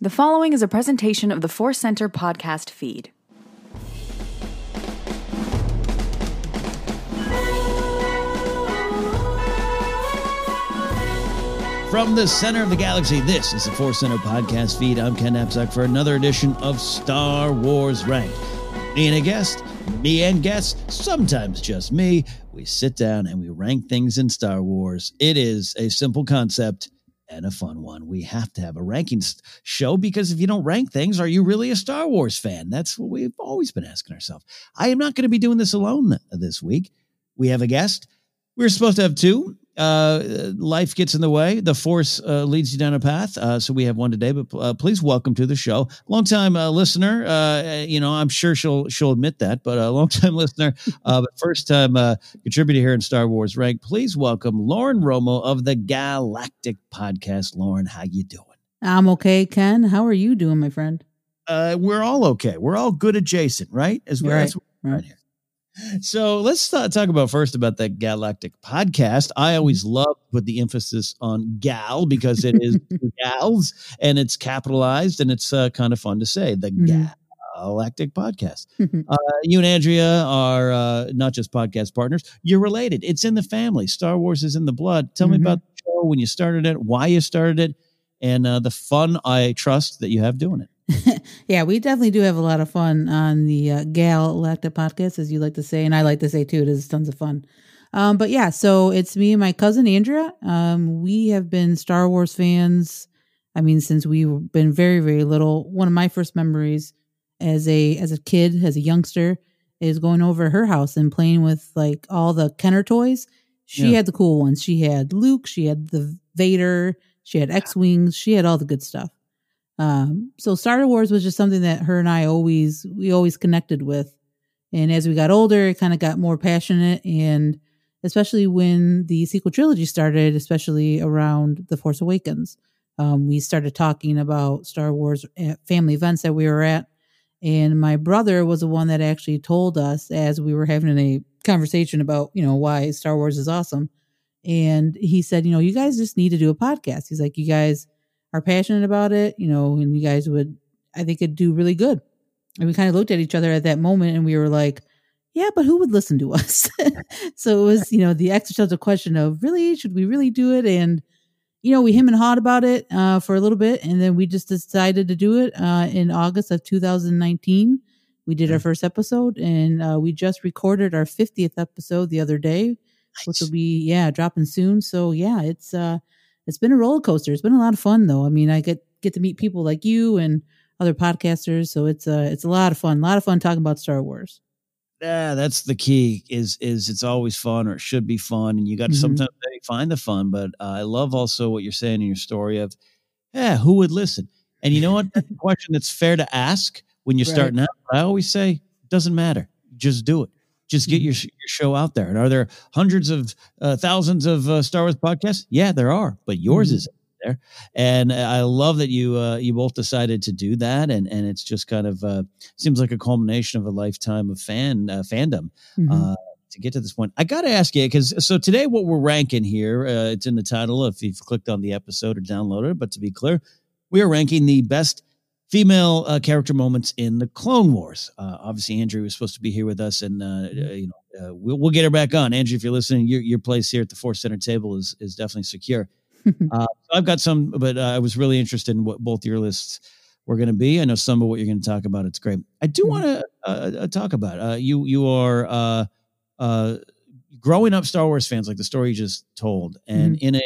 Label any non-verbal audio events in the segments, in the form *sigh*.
The following is a presentation of the Force Center podcast feed. From the center of the galaxy, this is the Force Center podcast feed. I'm Ken Napzok for another edition of Star Wars Ranked. Being a guest, me and guests, sometimes just me. We sit down and we rank things in Star Wars. It is a simple concept and a fun one. We have to have a rankings show because if you don't rank things, are you really a Star Wars fan? That's what we've always been asking ourselves. I am not going to be doing this alone uh, this week. We have a guest. We are supposed to have two uh, life gets in the way. The force uh, leads you down a path. Uh, so we have one today, but uh, please welcome to the show, long time uh, listener. Uh, you know, I'm sure she'll she'll admit that, but *laughs* a long time listener, uh, but first time uh, contributor here in Star Wars Rank. Please welcome Lauren Romo of the Galactic Podcast. Lauren, how you doing? I'm okay, Ken. How are you doing, my friend? Uh, we're all okay. We're all good adjacent, right? As well right, as right. here. So let's talk, about first about that Galactic podcast. I always love put the emphasis on gal because it is *laughs* gals and it's capitalized and it's uh, kind of fun to say the Mhm. Galactic podcast. Uh, you and Andrea are uh, not just podcast partners, you're related. It's in the family. Star Wars is in the blood. Tell me Mhm. about the show, when you started it, why you started it, and uh, the fun I trust that you have doing it. *laughs* yeah, we definitely do have a lot of fun on the uh, Gal Lacta podcast, as you like to say, and I like to say too. It is tons of fun. Um, but yeah, so it's me and my cousin Andrea. Um, we have been Star Wars fans. I mean, since we've been very, very little. One of my first memories as a as a kid, as a youngster, is going over her house and playing with like all the Kenner toys. She Yeah. had the cool ones. She had Luke. She had the Vader. She had X wings. She had all the good stuff. Um, so Star Wars was just something that her and I always we always connected with. And as we got older, it kind of got more passionate and especially when the sequel trilogy started, especially around The Force Awakens. Um, we started talking about Star Wars at family events that we were at. And my brother was the one that actually told us as we were having a conversation about, you know, why Star Wars is awesome. And he said, you know, you guys just need to do a podcast. He's like, you guys are passionate about it, you know, and you guys would, I think it'd do really good. And we kind of looked at each other at that moment and we were like, yeah, but who would listen to us? *laughs* so it was, you know, the existential question of really, should we really do it? And, you know, we him and hawed about it uh, for a little bit. And then we just decided to do it uh, in August of 2019. We did our first episode and uh, we just recorded our 50th episode the other day, which will be, yeah, dropping soon. So yeah, it's, uh, it's been a roller coaster. It's been a lot of fun though. I mean, I get, get to meet people like you and other podcasters. So it's, uh, it's a lot of fun, a lot of fun talking about Star Wars. Yeah, that's the key. Is is it's always fun or it should be fun, and you got to Mhm. sometimes find the fun. But uh, I love also what you're saying in your story of, yeah, who would listen? And you know what? That's a *laughs* question that's fair to ask when you're Right. starting out. I always say, doesn't matter. Just do it. Just get your, your show out there. And are there hundreds of uh, thousands of uh, Star Wars podcasts? Yeah, there are, but yours Mhm. is there. And I love that you uh, you both decided to do that. And and it's just kind of uh, seems like a culmination of a lifetime of fan uh, fandom Mhm. uh, to get to this point. I got to ask you because so today what we're ranking here, uh, it's in the title if you've clicked on the episode or downloaded it. But to be clear, we are ranking the best female uh, character moments in the Clone Wars. Uh, obviously, Andrea was supposed to be here with us, and uh, uh, you know uh, we'll, we'll get her back on. Andrea, if you're listening, your your place here at the Force Center table is is definitely secure. *laughs* uh, so I've got some, but uh, I was really interested in what both your lists were going to be. I know some of what you're going to talk about. It's great. I do want to talk about uh, you. You are uh, uh, growing up Star Wars fans, like the story you just told, and in a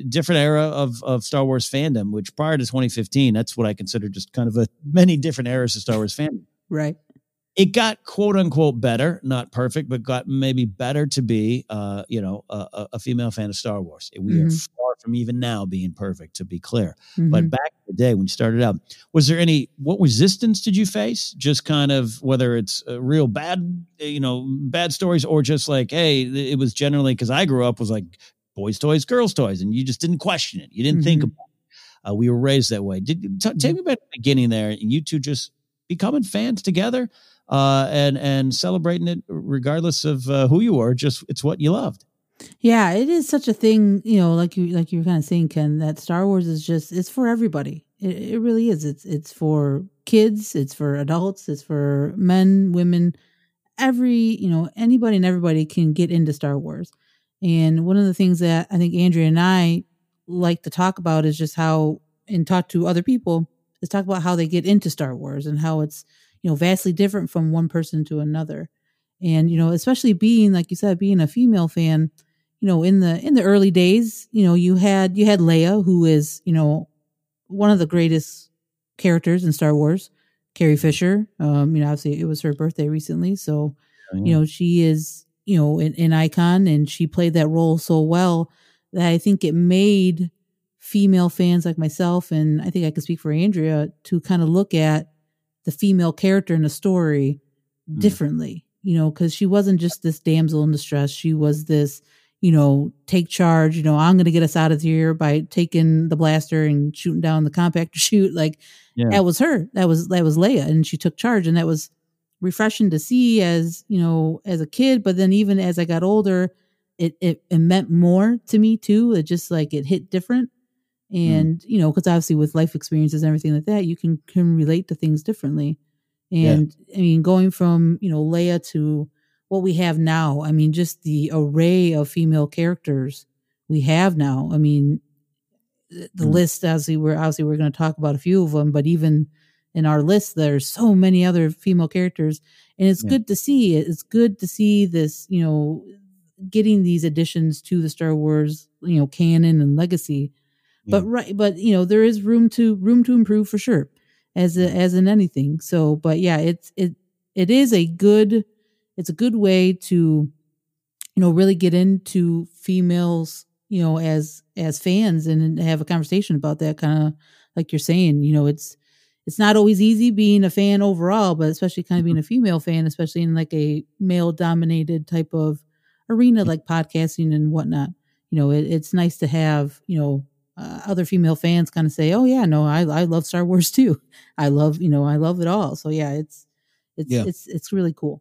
uh, different era of of Star Wars fandom, which prior to 2015, that's what I consider just kind of a many different eras of Star Wars fandom Right. It got quote unquote better, not perfect, but got maybe better to be, uh, you know, a, a- female fan of Star Wars. We are Mhm. far from even now being perfect, to be clear. Mhm. But back in the day when you started out, was there any what resistance did you face? Just kind of whether it's uh, real bad, uh, you know, bad stories, or just like, hey, it was generally because I grew up was like boys' toys, girls' toys, and you just didn't question it, you didn't think Mhm. about it. Uh, we were raised that way. Did t- take me back to the beginning there, and you two just becoming fans together uh, and and celebrating it regardless of uh, who you are. Just it's what you loved. Yeah, it is such a thing, you know, like you like you were kind of saying, Ken, that Star Wars is just it's for everybody. It, it really is. It's it's for kids, it's for adults, it's for men, women, every you know anybody and everybody can get into Star Wars. And one of the things that I think Andrea and I like to talk about is just how and talk to other people is talk about how they get into Star Wars and how it's you know vastly different from one person to another. And you know, especially being like you said, being a female fan, you know, in the in the early days, you know, you had you had Leia, who is you know one of the greatest characters in Star Wars. Carrie Fisher, um, you know, obviously it was her birthday recently, so you know she is you know an, an icon, and she played that role so well that I think it made female fans like myself, and I think I can speak for Andrea to kind of look at the female character in the story Mm. differently, you know, because she wasn't just this damsel in distress. She was this, you know, take charge, you know, I'm going to get us out of here by taking the blaster and shooting down the compactor *laughs* shoot. Like Yeah. that was her. That was, that was Leia. And she took charge. And that was refreshing to see as, you know, as a kid. But then even as I got older, it, it, it meant more to me too. It just like it hit different. And, you know, because obviously with life experiences and everything like that, you can, can relate to things differently. Yeah. And I mean, going from, you know, Leia to what we have now, I mean, just the array of female characters we have now. I mean, the the Mm. list, obviously, we're obviously we're going to talk about a few of them, but even in our list, there's so many other female characters, and it's Yeah. good to see. It's good to see this, you know, getting these additions to the Star Wars, you know, canon and legacy. But right, but you know, there is room to room to improve for sure, as a, as in anything. So, but yeah, it's it it is a good it's a good way to you know really get into females you know as as fans and have a conversation about that kind of like you're saying you know it's it's not always easy being a fan overall but especially kind of being mm-hmm. a female fan especially in like a male dominated type of arena mm-hmm. like podcasting and whatnot. You know it, it's nice to have you know uh, other female fans kind of say oh yeah no i i love star wars *laughs* too i love you know i love it all so yeah it's it's Yeah. it's it's really cool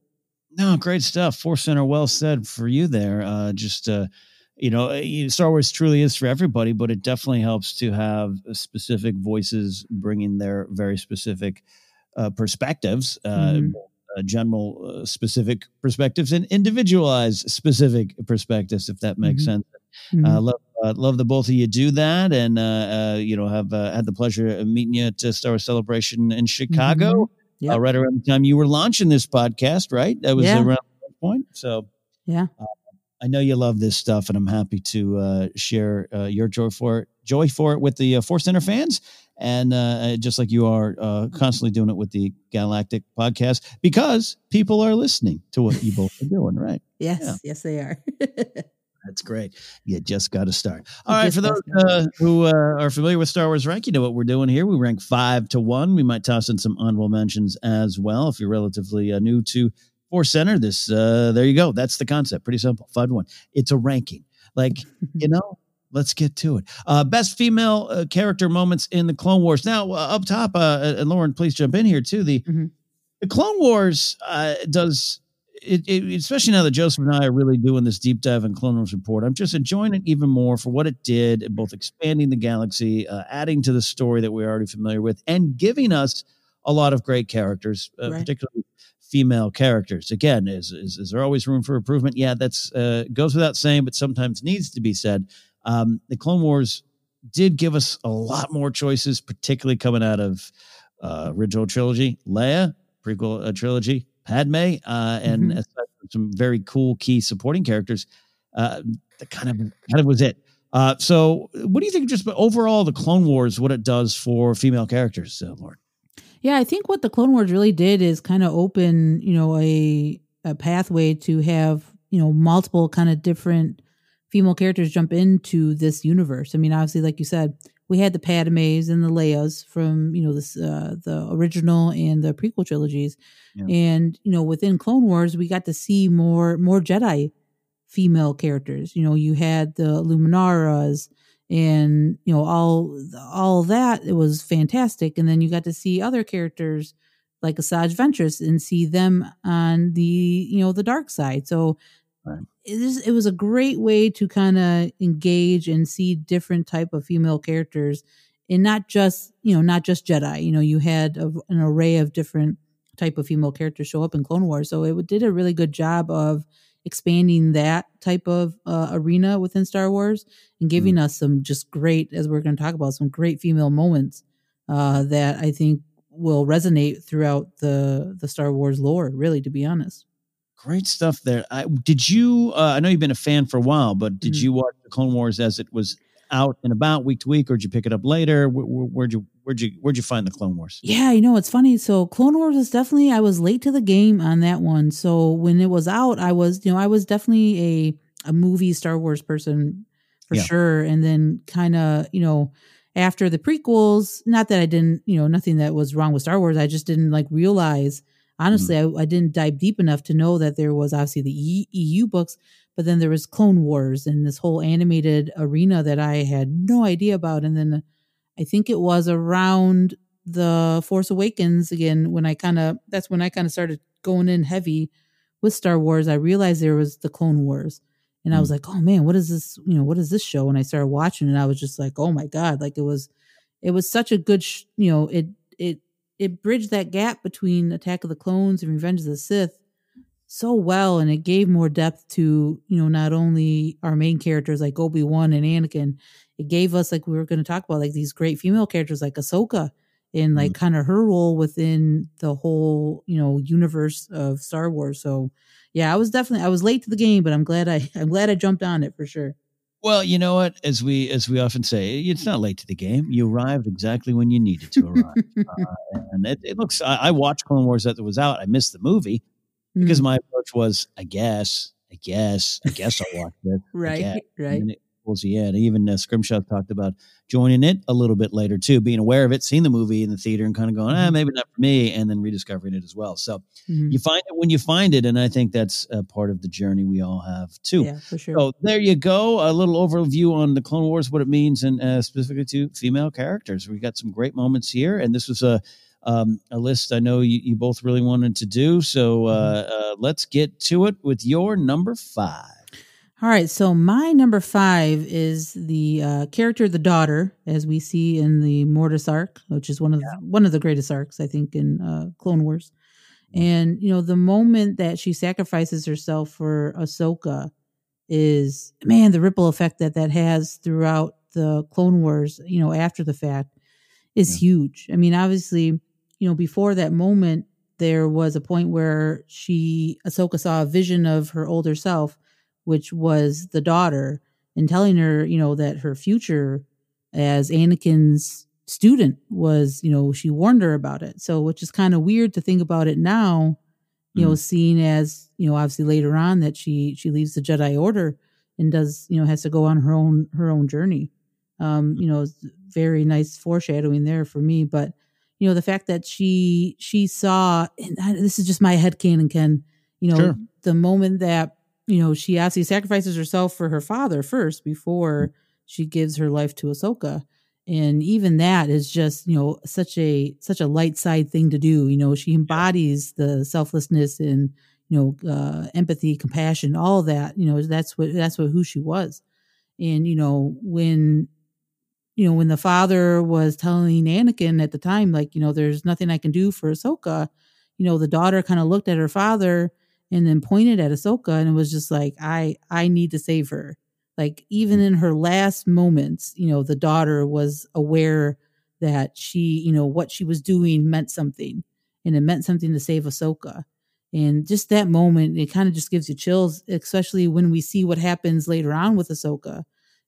No, great stuff. Force Center, well said for you there. Uh, just, uh, you know, uh, Star Wars truly is for everybody, but it definitely helps to have uh, specific voices bringing their very specific uh, perspectives, uh, Mhm. uh, general uh, specific perspectives and individualized specific perspectives, if that makes Mhm. sense. Mhm. Uh, love, uh, love the both of you do that, and uh, uh, you know have uh, had the pleasure of meeting you at uh, Star Wars Celebration in Chicago Mhm. Yep. uh, right around the time you were launching this podcast, right? That was Yeah. around that point. So yeah I know you love this stuff, and I'm happy to uh, share uh, your joy for it, joy for it with the uh, Force Center fans, and uh, just like you are uh, constantly doing it with the Galactic podcast because people are listening to what you both are doing, right? yes Yeah. yes they are *laughs* That's great. You just got to start. All right, for those uh, who uh, are familiar with Star Wars Rank, you know what we're doing here. We rank five to one. We might toss in some honorable mentions as well. If you're relatively uh, new to Force Center, this uh, there you go. That's the concept. Pretty simple. Five to one. It's a ranking. Like *laughs* you know. Let's get to it. Uh, best female uh, character moments in the Clone Wars. Now, uh, up top, uh, and Lauren, please jump in here too. The Mhm. the Clone Wars uh, does it, it, especially now that Joseph and I are really doing this deep dive in Clone Wars report. I'm just enjoying it even more for what it did, in both expanding the galaxy, uh, adding to the story that we're already familiar with, and giving us a lot of great characters, uh, Right. particularly female characters. Again, is, is is there always room for improvement? Yeah, that's uh, goes without saying, but sometimes needs to be said. Um, the Clone Wars did give us a lot more choices, particularly coming out of uh, original trilogy, Leia, prequel uh, trilogy, Padme, uh, and Mhm. some very cool key supporting characters. Uh, that kind of kind of was it. Uh, so, what do you think? Just overall, the Clone Wars, what it does for female characters, uh, Lauren? Yeah, I think what the Clone Wars really did is kind of open, you know, a a pathway to have, you know, multiple kind of different female characters jump into this universe. I mean, obviously, like you said, we had the Padmes and the Leias from, you know, this uh, the original and the prequel trilogies, Yeah. and you know, within Clone Wars, we got to see more more Jedi female characters. You know, you had the Luminaras and you know all all that it was fantastic and then you got to see other characters like Asajj Ventress and see them on the you know the dark side so Right. it, is, it was a great way to kind of engage and see different type of female characters and not just you know not just Jedi you know you had a, an array of different type of female characters show up in Clone Wars so it did a really good job of expanding that type of uh, arena within Star Wars and giving us some just great, as we're going to talk about, some great female moments uh, that I think will resonate throughout the the Star Wars lore. Really, to be honest. Great stuff there. I, did you? Uh, I know you've been a fan for a while, but did Mhm. you watch the Clone Wars as it was out and about week to week, or did you pick it up later? Where, where, where'd you where'd you where'd you find the Clone Wars? Yeah, you know it's funny. So Clone Wars is definitely I was late to the game on that one. So when it was out, I was you know I was definitely a a movie Star Wars person for Yeah. sure. And then kind of you know after the prequels, not that I didn't you know nothing that was wrong with Star Wars. I just didn't like realize honestly mm. I, I didn't dive deep enough to know that there was obviously the E- EU books, but then there was Clone Wars and this whole animated arena that I had no idea about. And then I think it was around the Force Awakens again when I kind of that's when I kind of started going in heavy with Star Wars. I realized there was the Clone Wars. And I was mm. like, "Oh man, what is this? You know, what is this show?" And I started watching, and I was just like, "Oh my god!" Like it was, it was such a good, sh- you know, it it bridged that gap between Attack of the Clones and Revenge of the Sith so well, and it gave more depth to you know not only our main characters like Obi Wan and Anakin, it gave us like we were going to talk about like these great female characters like Ahsoka and like mm-hmm. kind of her role within the whole you know universe of Star Wars. So yeah, I was definitely I was late to the game, but I'm glad I *laughs* I'm glad I jumped on it for sure. Well, you know what? As we as we often say, it's not late to the game. You arrived exactly when you needed to arrive, uh, and it, it looks. I, I, watched Clone Wars that was out. I missed the movie because mm. my approach was, I guess, I guess, I guess I'll watch *laughs* it. right, right towards the end. Even uh, Scrimshaw talked about joining it a little bit later too, being aware of it, seeing the movie in the theater, and kind of going, ah, mm-hmm. maybe not for me, and then rediscovering it as well. So mm-hmm. you find it when you find it, and I think that's a part of the journey we all have too. Yeah, for sure. So there you go, a little overview on the Clone Wars, what it means, and uh, specifically to female characters. We got some great moments here, and this was a. Um, a list I know you, you, both really wanted to do. So uh, mm-hmm. uh, let's get to it with your number five. All right, so my number five is the uh, character, the daughter, as we see in the Mortis arc, which is one of yeah. the, one of the greatest arcs I think in uh, Clone Wars. And you know, the moment that she sacrifices herself for Ahsoka is man, the ripple effect that that has throughout the Clone Wars. You know, after the fact, is yeah. huge. I mean, obviously, you know, before that moment, there was a point where she Ahsoka saw a vision of her older self which was the daughter, and telling her, you know, that her future as Anakin's student was, you know, she warned her about it. So, which is kind of weird to think about it now, you mm. know, seeing as, you know, obviously later on that she she leaves the Jedi Order and does, you know, has to go on her own her own journey. Um, you know, very nice foreshadowing there for me, but you know, the fact that she she saw and I, this is just my head canon Ken, you know, sure. the moment that you know, she actually sacrifices herself for her father first before she gives her life to Ahsoka. And even that is just, you know, such a such a light side thing to do. You know, she embodies the selflessness and, you know, uh, empathy, compassion, all that. You know, that's what that's what who she was. And, you know, when you know, when the father was telling Anakin at the time, like, you know, there's nothing I can do for Ahsoka, you know, the daughter kind of looked at her father and then pointed at Ahsoka and it was just like, I I need to save her. Like even in her last moments, you know, the daughter was aware that she, you know, what she was doing meant something. And it meant something to save Ahsoka. And just that moment, it kind of just gives you chills, especially when we see what happens later on with Ahsoka.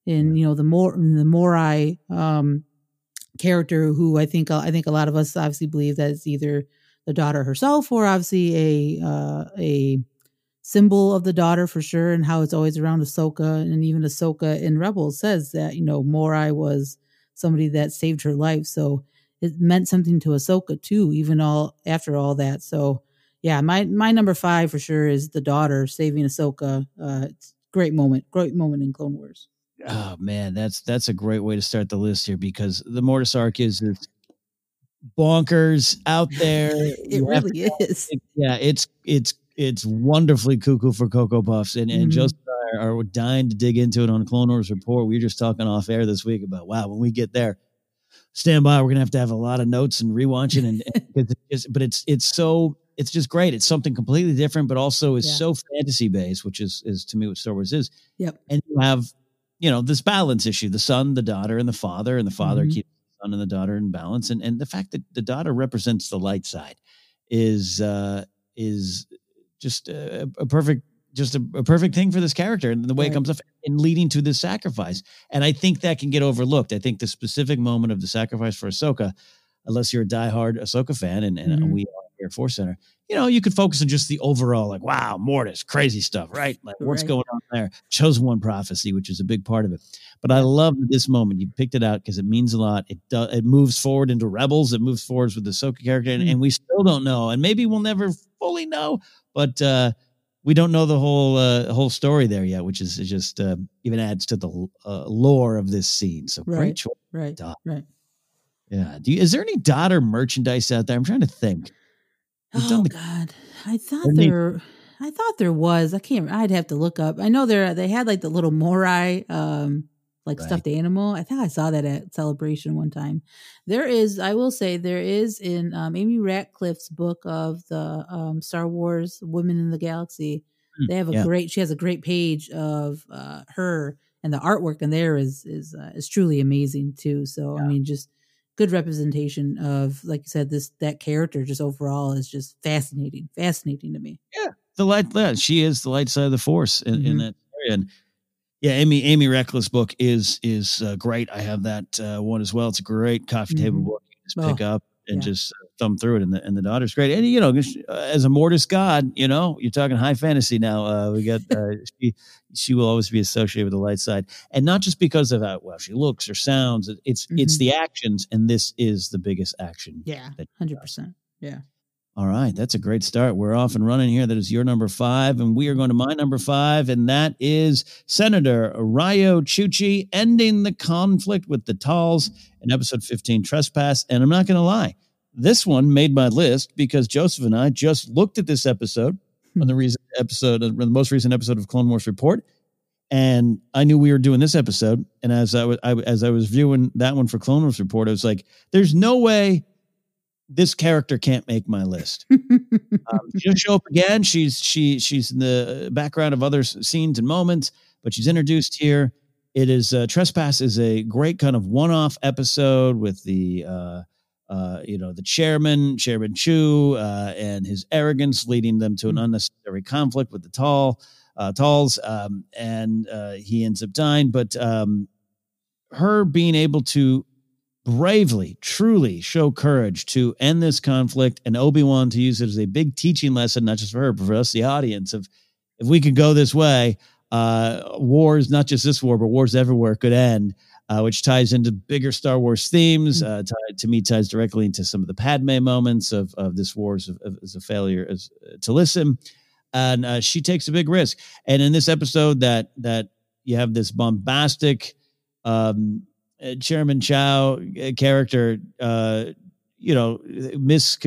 And, you know, the more the Morai um character who I think I think a lot of us obviously believe that it's either the daughter herself, or obviously a uh, a symbol of the daughter for sure, and how it's always around Ahsoka, and even Ahsoka in Rebels says that you know Morai was somebody that saved her life, so it meant something to Ahsoka too, even all after all that. So yeah, my my number five for sure is the daughter saving Ahsoka. Uh, it's great moment, great moment in Clone Wars. Oh man, that's that's a great way to start the list here because the Mortis arc is bonkers out there. *laughs* it really to, is. Yeah, it's it's it's wonderfully cuckoo for Cocoa Puffs. And and mm-hmm. Joseph and I are, are dying to dig into it on Clone Wars Report. We were just talking off air this week about wow, when we get there, stand by. We're gonna have to have a lot of notes and rewatching and, and *laughs* it's, but it's it's so it's just great. It's something completely different, but also is yeah. so fantasy based, which is is to me what Star Wars is. Yep. And you have, you know, this balance issue, the son, the daughter, and the father, and the father mm-hmm. keeps son and the daughter in balance, and and the fact that the daughter represents the light side is uh, is just a, a perfect just a, a, perfect thing for this character and the way right. it comes up and leading to this sacrifice. And I think that can get overlooked. I think the specific moment of the sacrifice for Ahsoka, unless you're a diehard Ahsoka fan, and, and mm-hmm. we are here Force Center, you know, you could focus on just the overall, like, wow, Mortis, crazy stuff, right? Like, what's right. going on there? Chosen one prophecy, which is a big part of it. But I love this moment. You picked it out because it means a lot. It does. It moves forward into Rebels. It moves forwards with the Ahsoka character, and, mm. and, we still don't know, and maybe we'll never fully know, but uh, we don't know the whole uh, whole story there yet, which is, just uh, even adds to the uh, lore of this scene. So right. great choice, right? Right. Yeah. Do you, is there any daughter merchandise out there? I'm trying to think. Oh the, God, I thought there. I thought there was. I can't. I'd have to look up. I know there. They had like the little Morai, um, like right. stuffed animal. I think I saw that at Celebration one time. There is. I will say there is in um, Amy Ratcliffe's book of the um, Star Wars Women in the Galaxy. Hmm, they have a yeah. great. She has a great page of uh, her and the artwork, in there is is uh, is truly amazing too. So yeah. I mean, just good representation of, like you said, this that character just overall is just fascinating, fascinating to me. Yeah, the light. Yeah, she is the light side of the force in, in Mhm. that area. And yeah, Amy Amy Ratcliffe's book is is uh, great. I have that uh, one as well. It's a great coffee table Mhm. book. You just pick Oh, up and yeah. just uh, thumb through it, and the and the daughter's great. And you know, uh, as a Mortis god, you know, you're talking high fantasy now. Uh, we got uh, *laughs* she she will always be associated with the light side, and not just because of how well she looks or sounds. It's it's Mhm. the actions, and this is the biggest action. Yeah, hundred percent. Yeah. All right, that's a great start. We're off and running here. That is your number five, and we are going to my number five, and that is Senator Riyo Chuchi ending the conflict with the Talz in episode 15, Trespass. And I'm not going to lie, this one made my list because Joseph and I just looked at this episode on the recent episode, the most recent episode of Clone Wars Report, and I knew we were doing this episode. And as I was, I, as I was viewing that one for Clone Wars Report, I was like, "There's no way." This character can't make my list *laughs* um, she'll show up again. She's she she's in the background of other scenes and moments, but she's introduced here. It is uh, trespass is a great kind of one off episode with the uh, uh, you know the chairman Chairman Cho uh, and his arrogance leading them to an unnecessary conflict with the tall uh, Talz, um, and uh, he ends up dying. But um, her being able to bravely, truly show courage to end this conflict, and Obi Wan to use it as a big teaching lesson, not just for her, but for us, the audience. Of if we could go this way, uh, wars, not just this war, but wars everywhere, could end. Uh, which ties into bigger Star Wars themes. Uh, tied, to me, ties directly into some of the Padme moments of of this war as a, as a failure as to listen, and uh, she takes a big risk. And in this episode, that that you have this bombastic um, uh, Chairman Cho uh, character, uh, you know, mis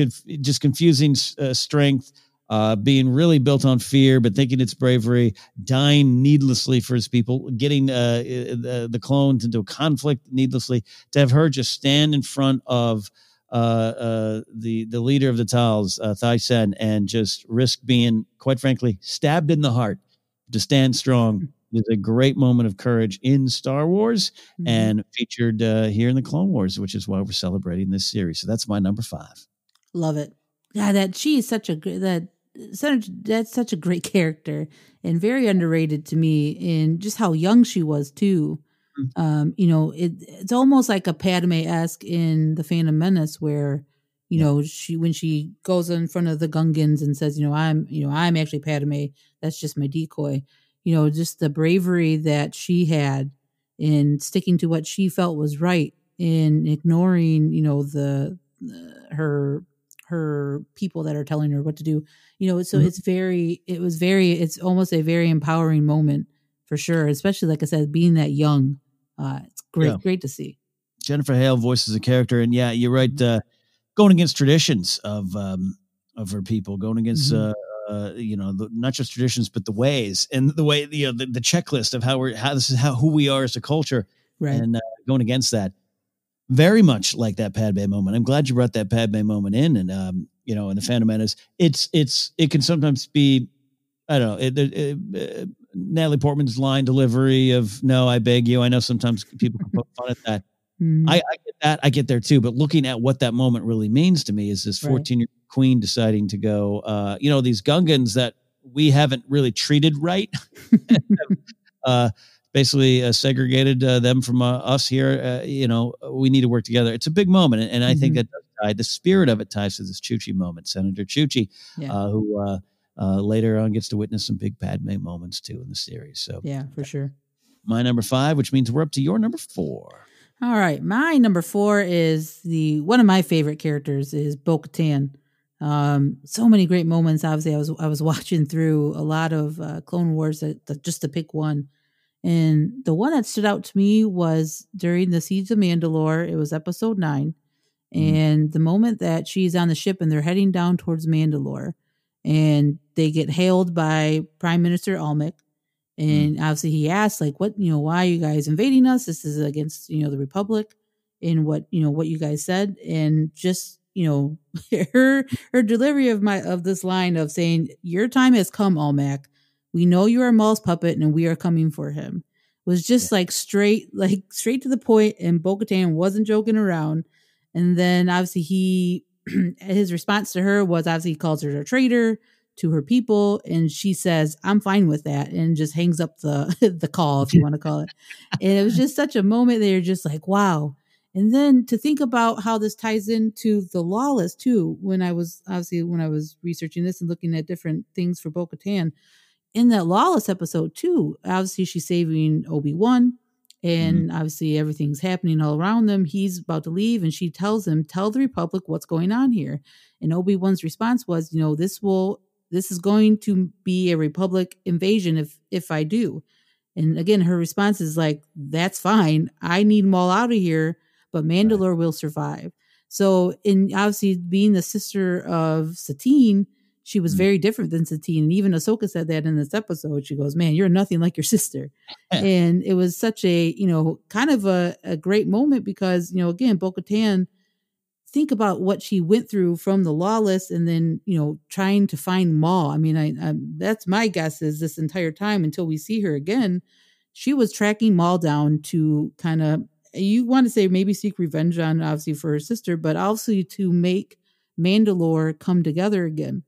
just confusing uh, strength, uh, being really built on fear, but thinking it's bravery, dying needlessly for his people, getting uh, the, the clones into a conflict needlessly. To have her just stand in front of uh, uh, the the leader of the Talz, uh, Thi-Sen, and just risk being, quite frankly, stabbed in the heart to stand strong is a great moment of courage in Star Wars Mhm. and featured uh, here in the Clone Wars, which is why we're celebrating this series. So that's my number five. Love it. Yeah, that she is such a that such that's such a great *laughs* character and very underrated to me in just how young she was too. Um, you know, it it's almost like a Padme esque in the Phantom Menace where, you know, she when she goes in front of the Gungans and says, you know, I'm you know, I'm actually Padme, that's just my decoy. You know, just the bravery that she had in sticking to what she felt was right in ignoring, you know, the, the her her people that are telling her what to do you know so Mhm. it's very it was very it's almost a very empowering moment for sure especially like i said being that young uh it's great Yeah. great to see Jennifer Hale voices a character, and yeah, you're right. Uh, going against traditions of um, of her people, going against Mhm. uh, uh, you know the, not just traditions, but the ways and the way you know the, the checklist of how we're how this is how who we are as a culture, right and uh, going against that. Very much like that Padme moment. I'm glad you brought that Padme moment in, and um, you know, in the Phantom Menace, it's it's it can sometimes be, I don't know, it, it, it, uh, Natalie Portman's line delivery of "No, I beg you." I know sometimes people can poke fun at that. Mhm. I, I get that. I get there too. But looking at what that moment really means to me is this 14 year old queen deciding to go, uh, you know, these Gungans that we haven't really treated right, *laughs* *laughs* uh, basically uh, segregated uh, them from uh, us here. Uh, you know, we need to work together. It's a big moment. And, and I think Mhm. that tie, the spirit of it ties to this Chuchi moment. Senator Chuchi, Yeah. uh, who uh, uh, later on gets to witness some big Padme moments too in the series. So yeah for sure my number five, which means we're up to your number four. All right, my number four is the one of my favorite characters is Bo Katan. Um, so many great moments. Obviously, I was I was *laughs* watching through a lot of uh, Clone Wars that, that- just to pick one, and the one that stood out to me was during the Siege of Mandalore. It was Episode nine, mm-hmm. and the moment that she's on the ship and they're heading down towards Mandalore, and they get hailed by Prime Minister Almec, mm-hmm. and obviously he asks like what you know why are you guys invading us? This is against you know the republic and what you know what you guys said. And just you know *laughs* her her delivery of my of this line of saying your time has come Almec we know you are maul's puppet and we are coming for him. Was just like straight like straight to the point and bo-katan wasn't joking around. And then obviously he *clears throat* his response to her was obviously he calls her a traitor to her people. And she says i'm fine with that and just hangs up the *laughs* the call if you want to call it. And it was just such a moment that you're just like wow. And then to think about how this ties into the lawless too when i was obviously when i was researching this and looking at different things for bo-katan in that lawless episode too obviously she's saving obi-wan and mm-hmm. obviously everything's happening all around them he's about to leave and she tells him tell the republic what's going on here and obi-wan's response was you know this will this is going to be a republic invasion if if I do. And again, her response is like, "That's fine. I need them all out of here, but Mandalore right. will survive." So, in obviously being the sister of Satine, she was mm-hmm. very different than Satine. And even Ahsoka said that in this episode. She goes, "Man, you're nothing like your sister," and it was such a you know kind of a, a great moment because you know again, Bo-Katan – think about what she went through from the lawless and then you know trying to find Maul. I mean, I, I that's my guess is this entire time until we see her again, she was tracking Maul down to kind of you want to say maybe seek revenge on obviously for her sister, but also to make Mandalore come together again.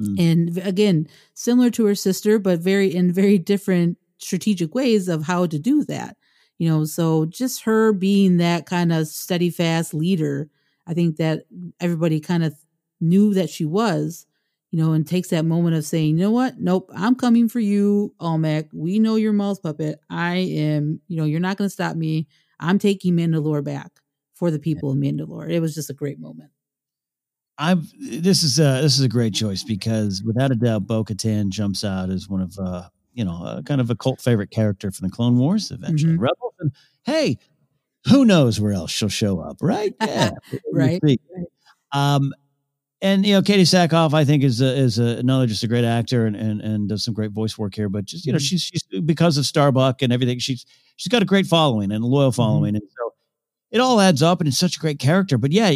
Mm. And again, similar to her sister, but very in very different strategic ways of how to do that. You know, so just her being that kind of steady fast leader I think that everybody kind of knew that she was, you know, and takes that moment of saying, you know what? Nope, I'm coming for you, Almec. We know you're Maul's puppet. I am, you know, you're not going to stop me. I'm taking Mandalore back for the people of Mandalore. It was just a great moment. I've this is a this is a great choice because without a doubt, Bo Katan jumps out as one of uh you know uh, kind of a cult favorite character from the Clone Wars, eventually mm-hmm. Rebels. And hey, who knows where else she'll show up, right? *laughs* Yeah, right. Um, and you know, Katee Sackhoff, I think is a, is a, another just a great actor and, and and does some great voice work here. But just you know, mm-hmm. she's she's because of Starbuck and everything, she's she's got a great following and a loyal mm-hmm. following, mm-hmm. and it all adds up, and it's such a great character. But yeah,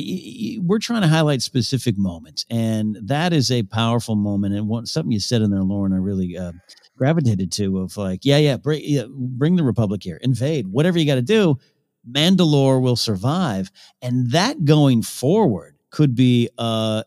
we're trying to highlight specific moments, and that is a powerful moment. And what, something you said in there, Lauren, I really uh, gravitated to of like, yeah, yeah, bring yeah, bring the Republic here, invade, whatever you got to do Mandalore will survive. And that going forward could be uh,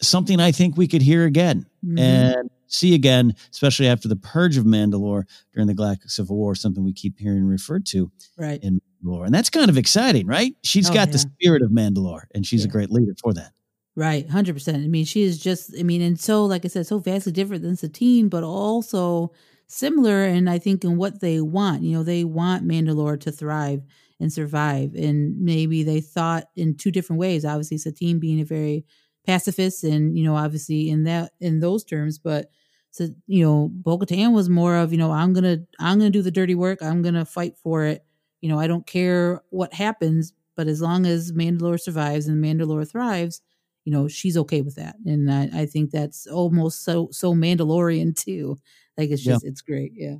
something I think we could hear again mm-hmm. and see again, especially after the purge of Mandalore during the Galactic Civil War, something we keep hearing referred to right. in Mandalore. And that's kind of exciting, right? She's oh, got yeah. the spirit of Mandalore and she's yeah. a great leader for that. Right, hundred percent. I mean, she is just. I mean, and so, like I said, so vastly different than Satine, but also similar. And I think in what they want. You know, they want Mandalore to thrive and survive. And maybe they thought in two different ways. Obviously, Satine being a very pacifist, and you know, obviously in that in those terms, but so you know, Bo was more of you know, I'm gonna I'm gonna do the dirty work. I'm gonna fight for it. You know, I don't care what happens, but as long as Mandalore survives and Mandalore thrives, you know, she's okay with that. And I, I think that's almost so so Mandalorian too. Like it's just yeah. it's great. Yeah.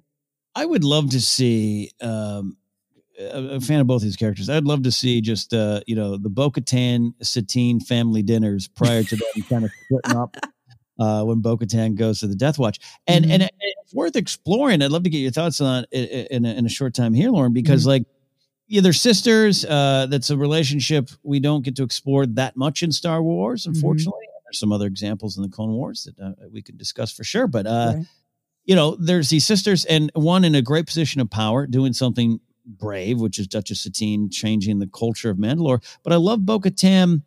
I would love to see um a fan of both these characters. I'd love to see just uh, you know the Bo-Katan Satine family dinners prior to them kind of splitting up *laughs* uh, when Bo-Katan goes to the Death Watch, and mm-hmm. and it, it's worth exploring. I'd love to get your thoughts on it in a, in a short time here, Lauren, because mm-hmm. like yeah, they're sisters. Uh, that's a relationship we don't get to explore that much in Star Wars, mm-hmm. unfortunately. Mm-hmm. There's some other examples in the Clone Wars that uh, we could discuss for sure, but. Uh, right. You know, there's these sisters, and one in a great position of power, doing something brave, which is Duchess Satine changing the culture of Mandalore. But I love Bo Katan.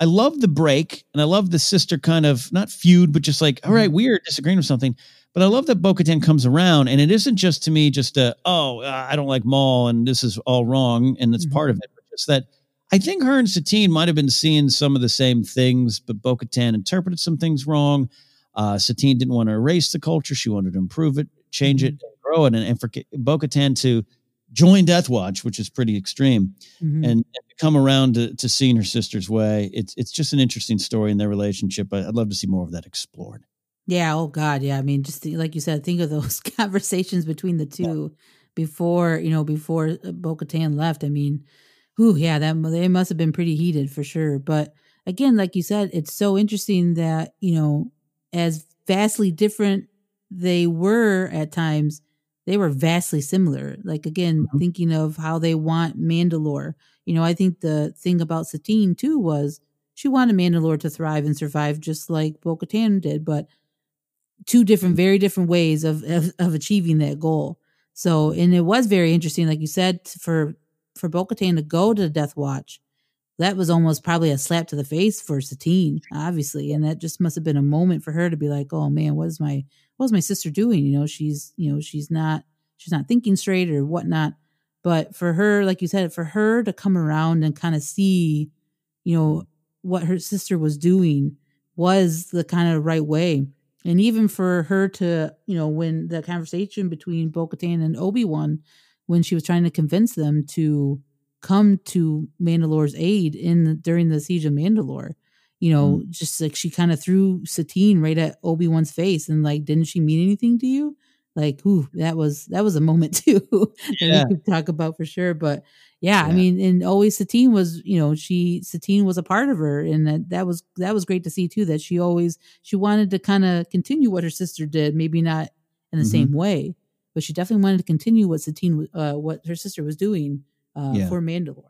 I love the break and I love the sister kind of not feud, but just like, all right, mm-hmm. we are disagreeing with something. But I love that Bo Katan comes around and it isn't just to me just a, oh, uh, I don't like Maul and this is all wrong and it's mm-hmm. part of it, but just that I think her and Satine might have been seeing some of the same things, but Bo Katan interpreted some things wrong. Uh, Satine didn't want to erase the culture. She wanted to improve it, change mm-hmm. it, grow it. And, and for Bo Katan to join Death Watch, which is pretty extreme, mm-hmm. and, and come around to, to seeing her sister's way. It's it's just an interesting story in their relationship. I'd love to see more of that explored. Yeah. Oh God. Yeah. I mean, just like you said, think of those *laughs* conversations between the two yeah. before you know before uh, Bo Katan left. I mean, who? Yeah, that they must have been pretty heated for sure. But again, like you said, it's so interesting that you know as vastly different they were at times they were vastly similar. Like again, Mm-hmm. thinking of how they want Mandalore. You know, I think the thing about Satine too was she wanted Mandalore to thrive and survive just like Bo Katan did, but two different, very different ways of, of of achieving that goal. So, and it was very interesting, like you said, for for Bo Katan to go to the Death Watch. That was almost probably a slap to the face for Satine, obviously, and that just must have been a moment for her to be like, "Oh man, what is my what is my sister doing? You know, she's you know she's not she's not thinking straight or whatnot." But for her, like you said, for her to come around and kind of see, you know, what her sister was doing was the kind of right way. And even for her to, you know, when the conversation between Bo Katan and Obi Wan, when she was trying to convince them to come to Mandalore's aid in the, during the siege of Mandalore, you know, just like she kind of threw Satine right at Obi Wan's face, and like, didn't she mean anything to you? Like, ooh, that was that was a moment *laughs* too *laughs* that Yeah. we could talk about for sure. But yeah, I mean, and always Satine was, you know, she Satine was a part of her, and that that was that was great to see too. That she always she wanted to kind of continue what her sister did, maybe not in the Mhm. same way, but she definitely wanted to continue what Satine, uh, what her sister was doing uh, Yeah. for Mandalore.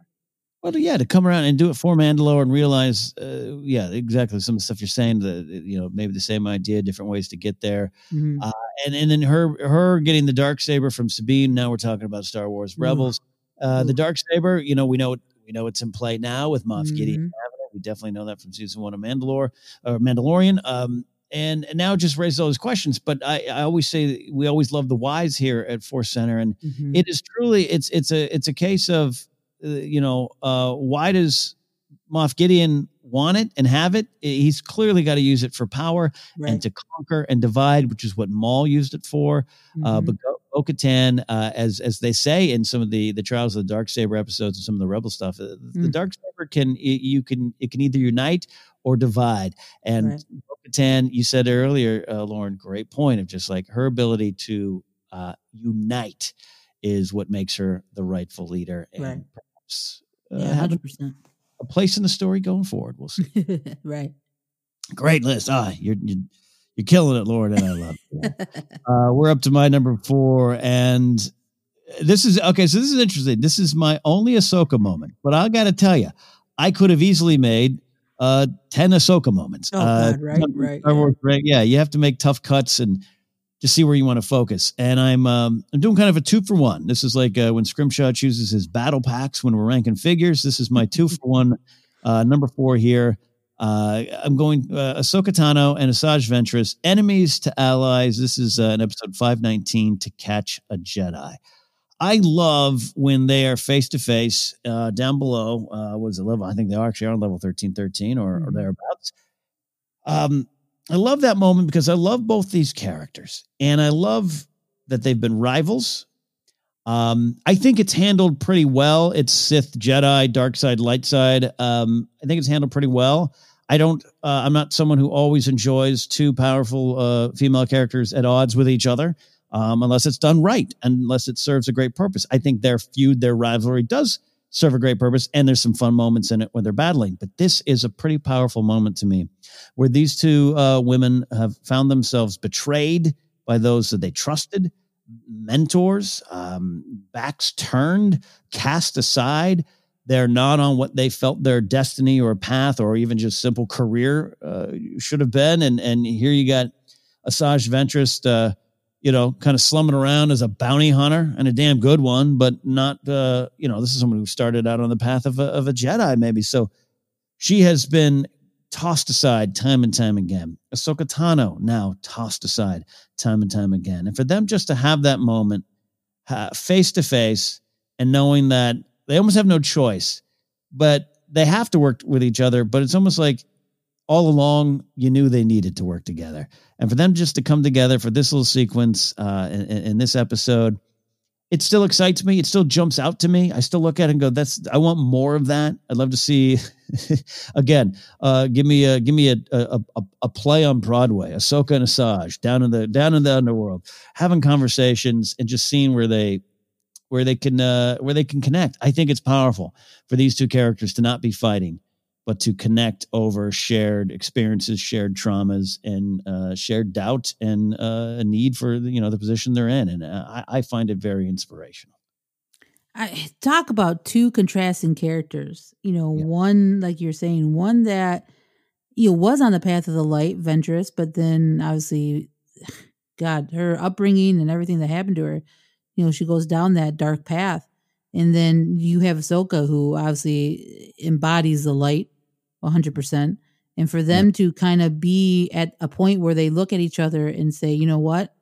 Well, yeah, to come around and do it for Mandalore and realize, uh, yeah, exactly some of the stuff you're saying. The you know maybe the same idea, different ways to get there. Mhm. Uh, and and then her her getting the dark saber from Sabine. Now we're talking about Star Wars Ooh. Rebels. Uh, the dark saber, you know, we know we know it's in play now with Moff Gideon. Mhm. having it. We definitely know that from season one of Mandalore or Mandalorian. Um, and, and now it just raises all these questions. But I, I always say we always love the whys here at Force Center, and Mhm. it is truly it's it's a it's a case of uh, you know uh, why does Moff Gideon want it and have it? He's clearly got to use it for power right. and to conquer and divide, which is what Maul used it for. Uh, Mhm. but Bo Katan, uh, as as they say in some of the the Trials of the Dark Saber episodes and some of the Rebel stuff, uh, the Mm. Dark Saber can you can it can either unite or divide. And Right. Bo Katan, you said earlier, uh, Lauren, great point of just like her ability to uh, unite is what makes her the rightful leader and Right. perhaps uh, yeah, have a, hundred percent. a place in the story going forward. We'll see. *laughs* right. Great list. Ah, you're you're, you're killing it, Lord, and I love it. *laughs* uh, we're up to my number four, and this is okay. So this is interesting. This is my only Ahsoka moment, but I got to tell you, I could have easily made uh ten Ahsoka moments. Oh, uh, God, right, right, Star yeah. Right, yeah, you have to make tough cuts and just see where you want to focus. And I'm um, I'm doing kind of a two for one. This is like uh, when Scrimshaw chooses his battle packs when we're ranking figures. This is my two *laughs* for one. Uh, number four here. Uh, I'm going uh, Ahsoka Tano and Asajj Ventress, enemies to allies. This is uh, in episode 519 to catch a Jedi. I love when they are face to face down below. Uh, what is it level? I think they are actually on level 1313 or, or Mhm. thereabouts. Um, I love that moment because I love both these characters and I love that they've been rivals. Um, I think it's handled pretty well. It's Sith, Jedi, dark side, light side. Um, I think it's handled pretty well. I don't. Uh, I'm not someone who always enjoys two powerful uh, female characters at odds with each other, um, unless it's done right, unless it serves a great purpose. I think their feud, their rivalry, does serve a great purpose, and there's some fun moments in it when they're battling. But this is a pretty powerful moment to me, where these two uh, women have found themselves betrayed by those that they trusted, mentors, um, backs turned, cast aside. They're not on what they felt their destiny or path or even just simple career uh, should have been. And and here you got Asajj Ventress, uh, you know, kind of slumming around as a bounty hunter and a damn good one, but not, uh, you know, this is someone who started out on the path of a, of a Jedi, maybe. So she has been tossed aside time and time again. Ahsoka Tano now tossed aside time and time again. And for them just to have that moment face to face and knowing that they almost have no choice, but they have to work with each other. But it's almost like all along you knew they needed to work together. And for them just to come together for this little sequence uh, in, in this episode, it still excites me. It still jumps out to me. I still look at it and go, "That's I want more of that." I'd love to see *laughs* again. Uh, give me a give me a, a a a play on Broadway, Ahsoka and Asajj down in the down in the underworld, having conversations and just seeing where they where they can uh, where they can connect. I think it's powerful for these two characters to not be fighting, but to connect over shared experiences, shared traumas, and uh, shared doubt and uh, a need for you know the position they're in. And uh, I, I find it very inspirational. I talk about two contrasting characters. You know, yeah. one like you're saying, one that you know was on the path of the light, Ventress, but then obviously, God, her upbringing and everything that happened to her, you know, she goes down that dark path. And then you have Ahsoka, who obviously embodies the light 100%. And for them yeah. to kind of be at a point where they look at each other and say, you know what?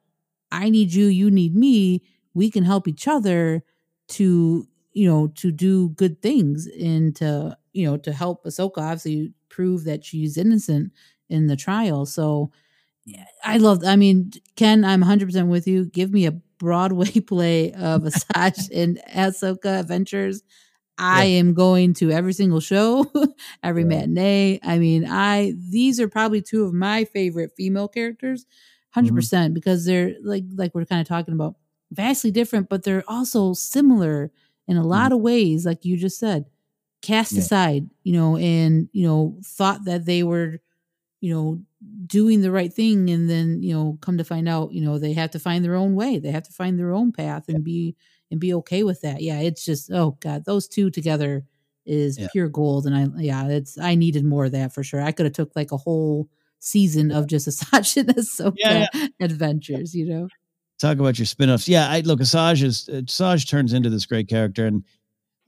I need you, you need me. We can help each other to, you know, to do good things and to, you know, to help Ahsoka obviously prove that she's innocent in the trial. So I love, I mean, Ken, I'm 100% with you. Give me a Broadway *laughs* play of *laughs* Asajj and Ahsoka Adventures. I yeah. am going to every single show, *laughs* every yeah. matinee. I mean, I these are probably two of my favorite female characters, 100 mm-hmm. percent, because they're like like we're kind of talking about vastly different, but they're also similar in a lot mm-hmm. of ways. Like you just said, cast yeah. aside, you know, and you know, thought that they were, you know, doing the right thing, and then you know, come to find out, you know, they have to find their own way. They have to find their own path and be and be okay with that. Yeah, it's just oh god, those two together is yeah. pure gold. And I yeah, it's I needed more of that for sure. I could have took like a whole season of just *laughs* Asajj and Ahsoka yeah, yeah. adventures, you know. Talk about your spin-offs. Yeah, I look Asajj is uh, Asajj turns into this great character and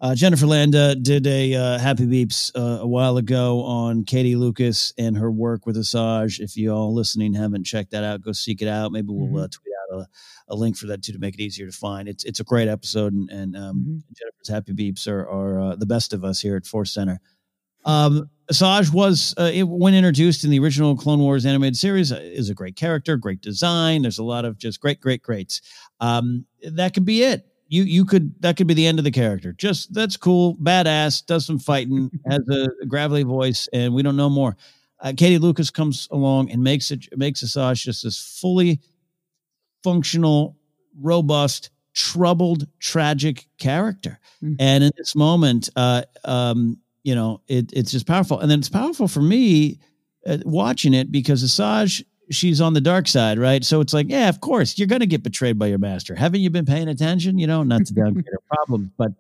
uh, Jennifer Landa did a uh, Happy Beeps uh, a while ago on Katie Lucas and her work with Asajj. If you all listening haven't checked that out, go seek it out. Maybe we'll mm-hmm. Uh, tweet out a, a, link for that too to make it easier to find. It's it's a great episode, and, and um, mm-hmm. Jennifer's Happy Beeps are, are uh, the best of us here at Force Center. Um, Asajj was uh, it, when introduced in the original Clone Wars animated series is a great character, great design. There's a lot of just great, great, greats. Um, that could be it you you could that could be the end of the character. Just that's cool, badass, does some fighting, *laughs* has a, gravelly voice, and we don't know more. Uh, Katie Lucas comes along and makes it makes Asajj just this fully functional, robust, troubled, tragic character. Mm-hmm. And in this moment, uh, um, you know, it, it's just powerful. And then it's powerful for me uh, watching it because Asajj she's on the dark side, right? So it's like, yeah, of course, you're going to get betrayed by your master. Haven't you been paying attention? You know, not to downgrade her problems, but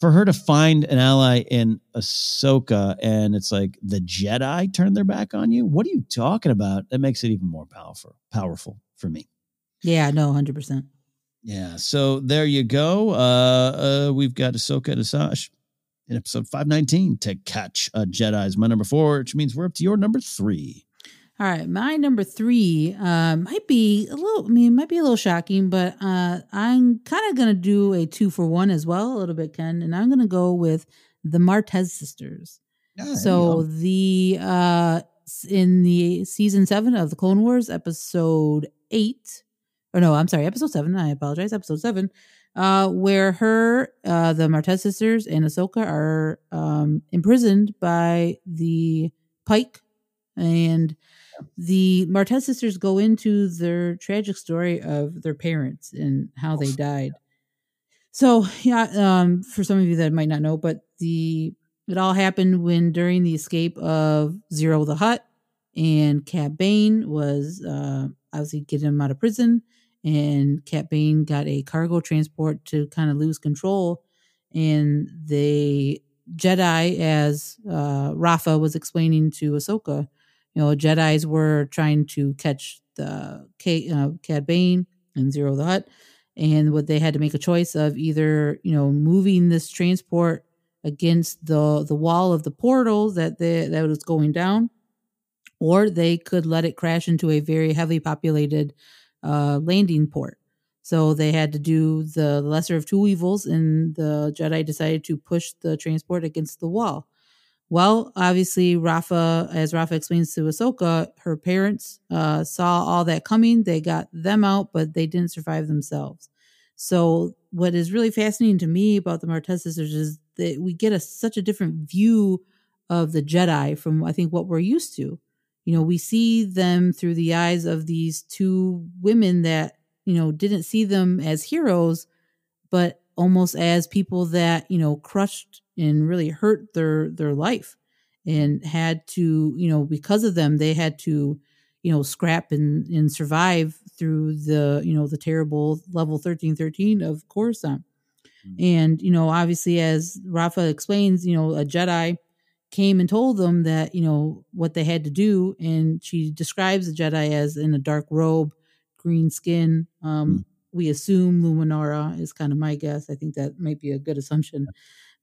for her to find an ally in Ahsoka and it's like the Jedi turn their back on you. What are you talking about? That makes it even more powerful, powerful for me. Yeah, no, hundred percent. Yeah. So there you go. Uh, uh, we've got Ahsoka and Asajj in episode 519 to catch a Jedi's my number four, which means we're up to your number three. All right, my number three uh, might be a little. I mean, might be a little shocking, but uh, I'm kind of gonna do a two for one as well, a little bit, Ken, and I'm gonna go with the Martez sisters. Oh, so the uh, in the season seven of the Clone Wars, episode eight, or no, I'm sorry, episode seven. I apologize, episode seven, uh, where her, uh, the Martez sisters and Ahsoka are um, imprisoned by the Pike and the Martez sisters go into their tragic story of their parents and how they died. So, yeah, um, for some of you that might not know, but the it all happened when during the escape of Ziro the Hutt and Cad Bane was uh, obviously getting him out of prison, and Cad Bane got a cargo transport to kind of lose control, and they Jedi, as uh, Rafa was explaining to Ahsoka, you know, Jedi's were trying to catch the K, uh, Cad Bane and Ziro the Hutt, and what they had to make a choice of either you know moving this transport against the the wall of the portal that they, that was going down, or they could let it crash into a very heavily populated uh, landing port. So they had to do the lesser of two evils, and the Jedi decided to push the transport against the wall. Well, obviously, Rafa, as Rafa explains to Ahsoka, her parents uh, saw all that coming. They got them out, but they didn't survive themselves. So, what is really fascinating to me about the Martez sisters is that we get a such a different view of the Jedi from I think what we're used to. You know, we see them through the eyes of these two women that you know didn't see them as heroes, but almost as people that you know crushed and really hurt their their life and had to, you know, because of them, they had to, you know, scrap and, and survive through the, you know, the terrible level 1313 of Coruscant. Mm-hmm. And, you know, obviously, as Rafa explains, you know, a Jedi came and told them that, you know, what they had to do. And she describes the Jedi as in a dark robe, green skin. Um, mm-hmm. We assume Luminara is kind of my guess. I think that might be a good assumption.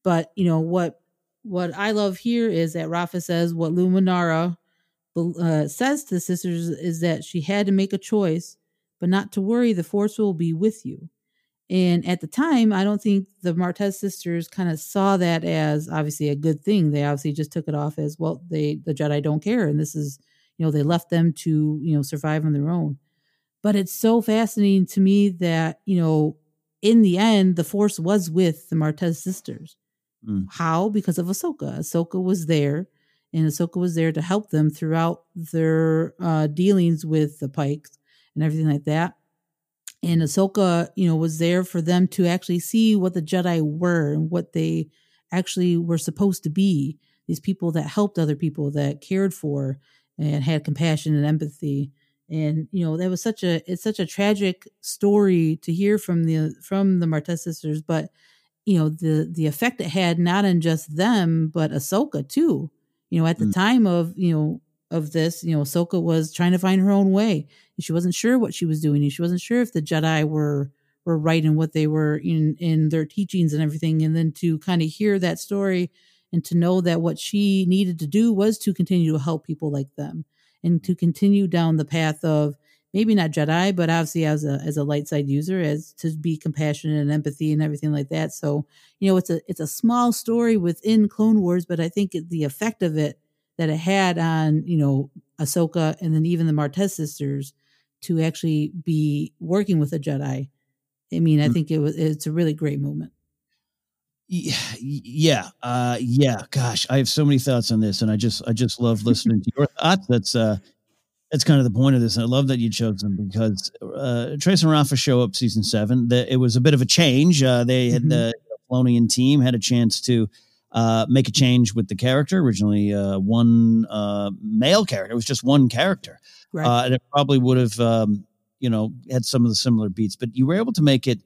But, you know, what what I love here is that Rafa says what Luminara uh, says to the sisters is that she had to make a choice, but not to worry, the Force will be with you. And at the time, I don't think the Martez sisters kind of saw that as obviously a good thing. They obviously just took it off as well. They the Jedi don't care, and this is you know they left them to you know survive on their own. But it's so fascinating to me that you know in the end the Force was with the Martez sisters. Mm. How? Because of Ahsoka. Ahsoka was there, and Ahsoka was there to help them throughout their uh, dealings with the Pikes and everything like that and Ahsoka, you know, was there for them to actually see what the Jedi were and what they actually were supposed to be. These people that helped other people, that cared for and had compassion and empathy. And you know, that was such a it's such a tragic story to hear from the from the Martez sisters, but you know, the the effect it had not on just them, but Ahsoka too. You know, at the mm. time of, you know, of this, you know, Ahsoka was trying to find her own way. She wasn't sure what she was doing. And she wasn't sure if the Jedi were were right in what they were in in their teachings and everything. And then to kind of hear that story and to know that what she needed to do was to continue to help people like them and to continue down the path of maybe not Jedi, but obviously as a as a light side user, as to be compassionate and empathy and everything like that. So you know, it's a it's a small story within Clone Wars, but I think the effect of it that it had on, you know, Ahsoka and then even the Martez sisters to actually be working with a Jedi. I mean, I mm. think it was it's a really great moment. Yeah, *sighs* yeah, uh, yeah. Gosh, I have so many thoughts on this, and I just I just love listening to your thoughts. That's uh, that's kind of the point of this. And I love that you chose them because uh, Trace and Rafa show up season seven. The, it was a bit of a change. Uh, they had mm-hmm. the Filonian team had a chance to uh, make a change with the character. Originally, uh, one uh, male character. It was just one character, right. Uh, and it probably would have, um, you know, had some of the similar beats. But you were able to make it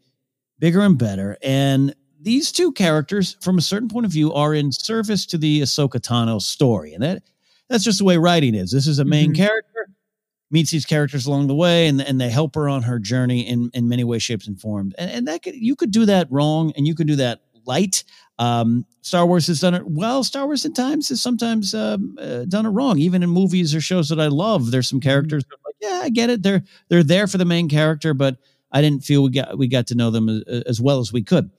bigger and better. And these two characters, from a certain point of view, are in service to the Ahsoka Tano story, and that that's just the way writing is. This is a main mm-hmm. character meets these characters along the way and, and they help her on her journey in, in many ways, shapes, and forms. And, and that could, you could do that wrong and you could do that light. Um, Star Wars has done it well. Star Wars at times has sometimes um, uh, done it wrong. Even in movies or shows that I love, there's some mm-hmm. characters that like, yeah, I get it. They're they're there for the main character, but I didn't feel we got we got to know them as, as well as we could.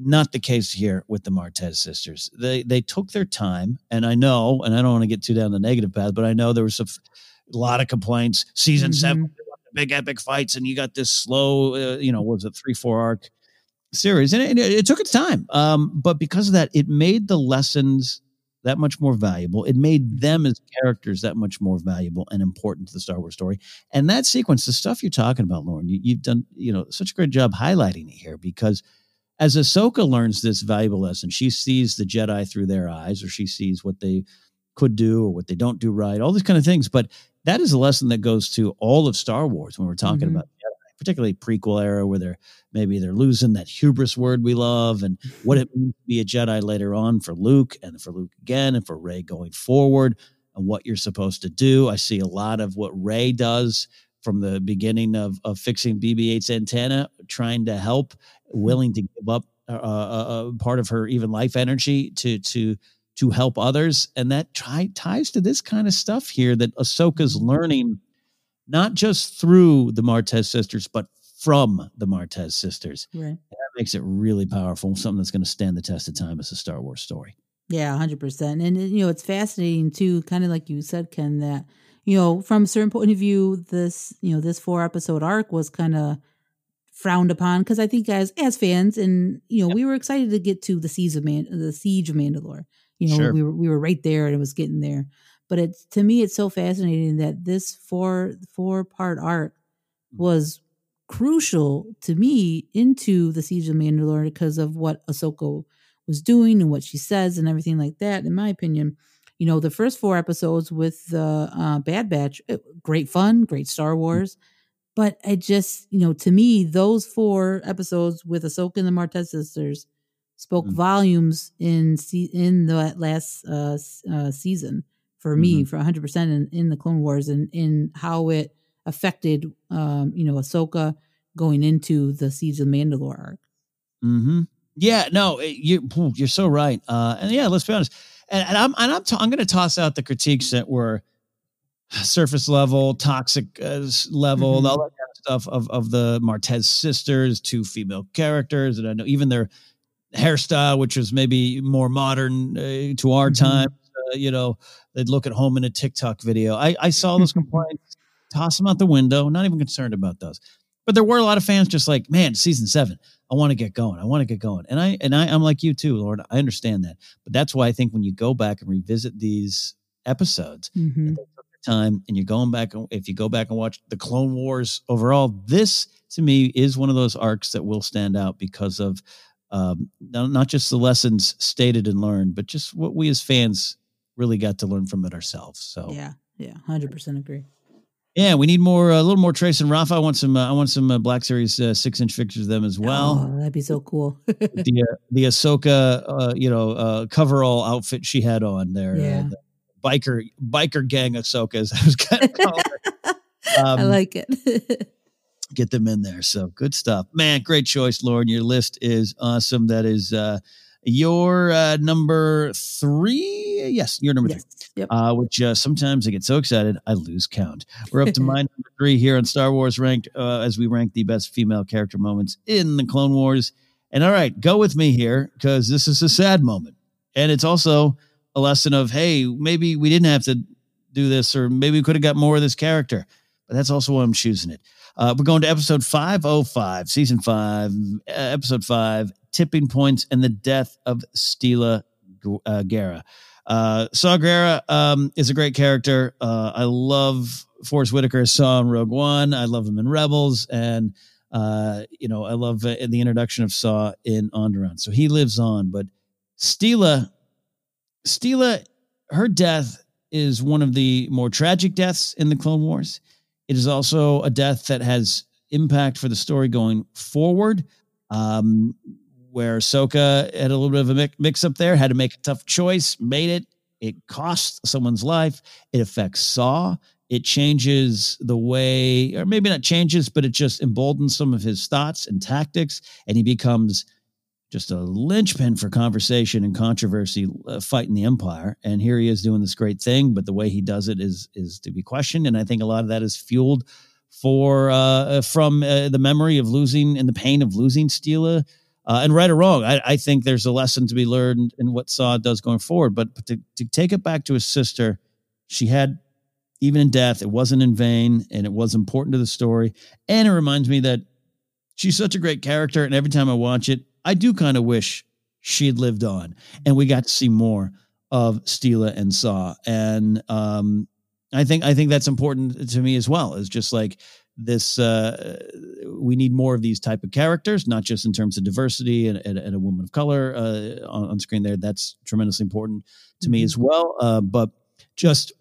Not the case here with the Martez sisters. They they took their time, and I know, and I don't want to get too down the negative path, but I know there was a, f- a lot of complaints. Season mm-hmm. seven, big epic fights, and you got this slow, uh, you know, was it three four arc series, and it, it took its time. Um, but because of that, it made the lessons that much more valuable. It made them as characters that much more valuable and important to the Star Wars story. And that sequence, the stuff you're talking about, Lauren, you, have done you know such a great job highlighting it here because as Ahsoka learns this valuable lesson, she sees the Jedi through their eyes, or she sees what they could do or what they don't do right, all these kind of things. But that is a lesson that goes to all of Star Wars when we're talking mm-hmm. about particularly prequel era where they're maybe they're losing that hubris word we love and what it means to be a Jedi later on for Luke and for Luke again and for Rey going forward and what you're supposed to do. I see a lot of what Rey does from the beginning of, of fixing BB-8's antenna, trying to help, willing to give up a, uh, uh, uh, part of her even life energy to to to help others, and that try, ties to this kind of stuff here that Ahsoka's mm-hmm. learning not just through the Martez sisters, but from the Martez sisters. Right. That makes it really powerful, something that's going to stand the test of time as a Star Wars story. Yeah, 100%. And, you know, it's fascinating too, kind of like you said, Ken, that, you know, from a certain point of view, this, you know, this four episode arc was kind of frowned upon because I think as as fans and you know yep. we were excited to get to the siege of Man the siege of Mandalore. You know sure. we were we were right there and it was getting there. But it's to me, it's so fascinating that this four four part arc mm. was crucial to me into the Siege of Mandalore because of what Ahsoka was doing and what she says and everything like that. In my opinion, you know, the first four episodes with the uh, Bad Batch, it, great fun, great Star Wars. But I just, you know, to me, those four episodes with Ahsoka and the Martez sisters spoke Mm. volumes in in the last uh, uh, season for me Mhm. for 100 percent in, in the Clone Wars and in how it affected, um, you know, Ahsoka going into the Siege of Mandalore arc. hmm Yeah, no, it- you you're so right. Uh, and yeah, let's be honest. And, and I'm and I'm t- I'm going to toss out the critiques that were surface level, toxic uh, level, Mhm. all that kind of stuff of of the Martez sisters, two female characters, and I know even their hairstyle, which was maybe more modern uh, to our Mhm. time. Uh, you know, they'd look at home in a TikTok video. I, I saw those *laughs* complaints, toss them out the window. Not even concerned about those. But there were a lot of fans just like, man, season seven. I want to get going. I want to get going. And I and I, I'm like you too, Lord. I understand that. But that's why I think when you go back and revisit these episodes, Mhm. time and you're going back and if you go back and watch the clone wars overall this to me is one of those arcs that will stand out because of um, not just the lessons stated and learned but just what we as fans really got to learn from it ourselves so Yeah, yeah, 100 percent agree. Yeah we need more a little more trace and rafa i want some uh, i want some uh, black series uh, six inch figures of them as well oh, that'd be so cool. *laughs* the uh, the Ahsoka, uh, you know, uh, coverall outfit she had on there. Yeah. Uh, the biker biker gang Ahsoka, as *laughs* I was kind of calling her. *laughs* I Um, like it. Get them in there. So good stuff, man. Great choice, Lauren. Your list is awesome. That is uh, your uh, number three. Yes, your number three. Yep. Uh, which uh, sometimes I get so excited I lose count. We're up to *laughs* my number three here on Star Wars ranked uh, as we rank the best female character moments in the Clone Wars. And all right, go with me here because this is a sad moment, and it's also a lesson of hey, maybe we didn't have to do this, or maybe we could have got more of this character. But that's also why I'm choosing it. Uh, we're going to episode 505, season five, uh, episode five, tipping points and the death of Steela uh, Guerra. Uh, Saw Gerrera um, is a great character. Uh, I love Forest Whitaker as Saw in Rogue One. I love him in Rebels, and uh, you know I love uh, the introduction of Saw in Onderon. So he lives on. But Steela, Steela, her death is one of the more tragic deaths in the Clone Wars. It is also a death that has impact for the story going forward. Um, where Ahsoka had a little bit of a mix, mix up there, had to make a tough choice, made it. It costs someone's life. It affects Saw. It changes the way, or maybe not changes, but it just emboldens some of his thoughts and tactics, and he becomes just a linchpin for conversation and controversy uh, fighting the empire. And here he is doing this great thing, but the way he does it is is to be questioned. And I think a lot of that is fueled for uh, from uh, the memory of losing and the pain of losing Steela. Uh, and right or wrong, I, I think there's a lesson to be learned in what Saw does going forward. But, but to, to take it back to his sister, she had, even in death, it wasn't in vain and it was important to the story. And it reminds me that she's such a great character. And every time I watch it, I do kind of wish she had lived on and we got to see more of Steela and Saw. And um, I think I think that's important to me as well. Is just like this uh, we need more of these type of characters not just in terms of diversity and, and, and a woman of color uh, on, on screen there that's tremendously important to me as well uh, but just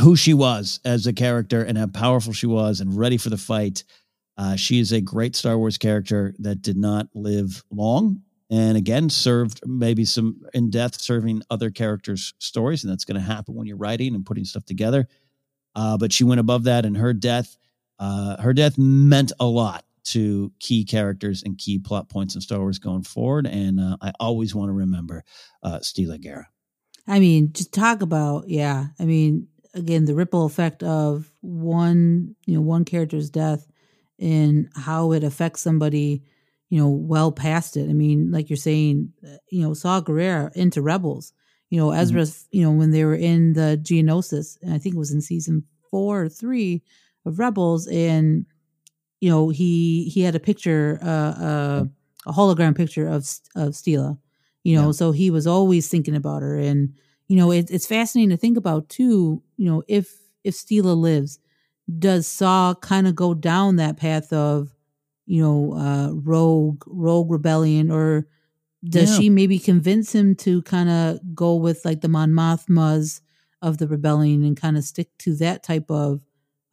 who she was as a character and how powerful she was and ready for the fight uh, she is a great star wars character that did not live long and again served maybe some in death serving other characters stories and that's going to happen when you're writing and putting stuff together uh, but she went above that and her death uh, her death meant a lot to key characters and key plot points in Star Wars going forward, and uh, I always want to remember uh, Steela Guerra. I mean, just talk about yeah. I mean, again, the ripple effect of one, you know, one character's death and how it affects somebody, you know, well past it. I mean, like you're saying, uh, you know, Saw Gerrera into Rebels. You know, Ezra's, you know, when they were in the Geonosis, and I think it was in season four or three of Rebels, and you know, he he had a picture, uh, uh a hologram picture of of Steela. You know, Yeah. so he was always thinking about her, and you know, it, it's fascinating to think about too. You know, if if Steela lives, does Saw kind of go down that path of, you know, uh, rogue rogue rebellion, or does Yeah. she maybe convince him to kind of go with like the Mon Mothmas of the rebellion and kind of stick to that type of,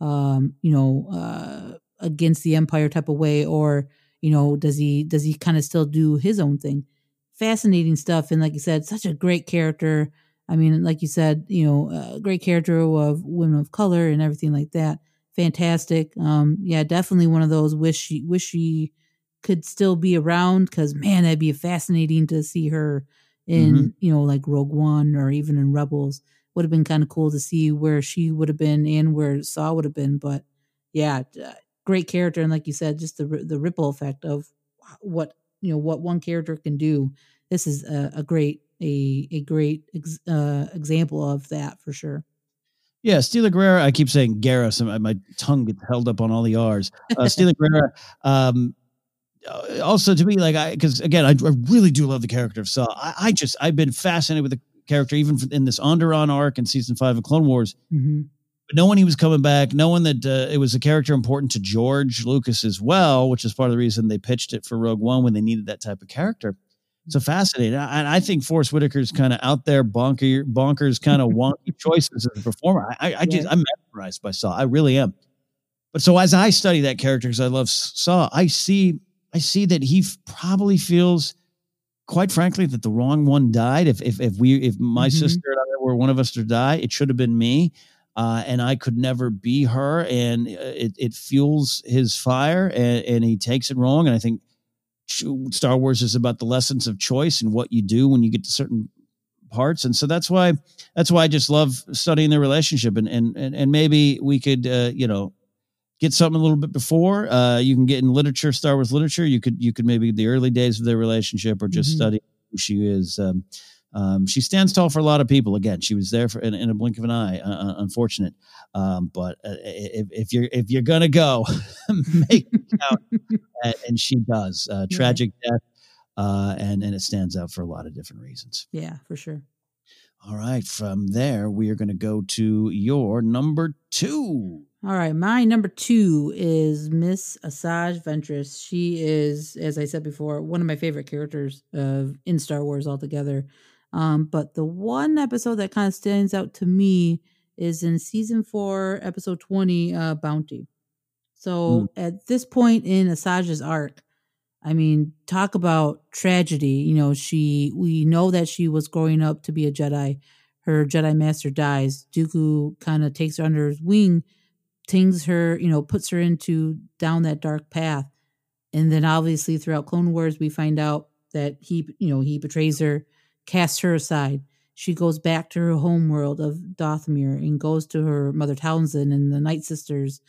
um, you know, uh, against the empire type of way, or you know, does he does he kind of still do his own thing? Fascinating stuff, and like you said, such a great character. I mean, like you said, you know, a great character of women of color and everything like that. Fantastic. Um, yeah, definitely one of those wish she wish she could still be around because man, that'd be fascinating to see her in Mhm. you know like Rogue One or even in Rebels. Would have been kind of cool to see where she would have been and where Saw would have been. But yeah, uh, great character and like you said, just the the ripple effect of what you know what one character can do. This is a, a great a a great ex, uh, example of that for sure. Yeah, Steela Gerrera. I keep saying Guerra, so my, my tongue gets held up on all the R's. Uh, Steela *laughs* Gerrera. Um, uh, also, to me, like I, because again, I, I really do love the character of Saw. I, I just, I've been fascinated with the character, even in this Onderon arc in season five of Clone Wars. Mm-hmm. But knowing he was coming back, knowing that uh, it was a character important to George Lucas as well, which is part of the reason they pitched it for Rogue One when they needed that type of character. So fascinating. And I, I think Forest Whitaker's kind of out there, bonker, bonkers, kind of wonky *laughs* choices as a performer. I, I, I just, I'm mesmerized by Saw. I really am. But so as I study that character, because I love Saw, I see, I see that he f- probably feels, quite frankly, that the wrong one died. If if if we, if my Mhm. sister and I were one of us to die, it should have been me uh, and I could never be her. And uh, it, it fuels his fire, and, and he takes it wrong. And I think Star Wars is about the lessons of choice and what you do when you get to certain parts. And so that's why that's why I just love studying their relationship. And and and, and maybe we could, uh, you know. Get something a little bit before. Uh, you can get in literature, Star Wars literature. You could, you could maybe the early days of their relationship, or just Mhm. study who she is. Um, um, she stands tall for a lot of people. Again, she was there for in, in a blink of an eye. Uh, uh, unfortunate, um, but uh, if, if you're if you're gonna go, *laughs* make it count. and, and she does. Uh, *laughs* Yeah. tragic death, uh, and and it stands out for a lot of different reasons. Yeah, for sure. All right, from there we are going to go to your number two. All right, my number two is Miss Asajj Ventress. She is, as I said before, one of my favorite characters of in Star Wars altogether. Um, but the one episode that kind of stands out to me is in season four, episode twenty, uh, Bounty. So at this point in Asajj's arc, I mean, talk about tragedy. You know, she we know that she was growing up to be a Jedi. Her Jedi master dies. Dooku kind of takes her under his wing, tings her, you know, puts her into down that dark path. And then obviously throughout Clone Wars, we find out that he, you know, he betrays her, casts her aside. She goes back to her home world of Dathomir and goes to her mother Talzin and the Night Sisters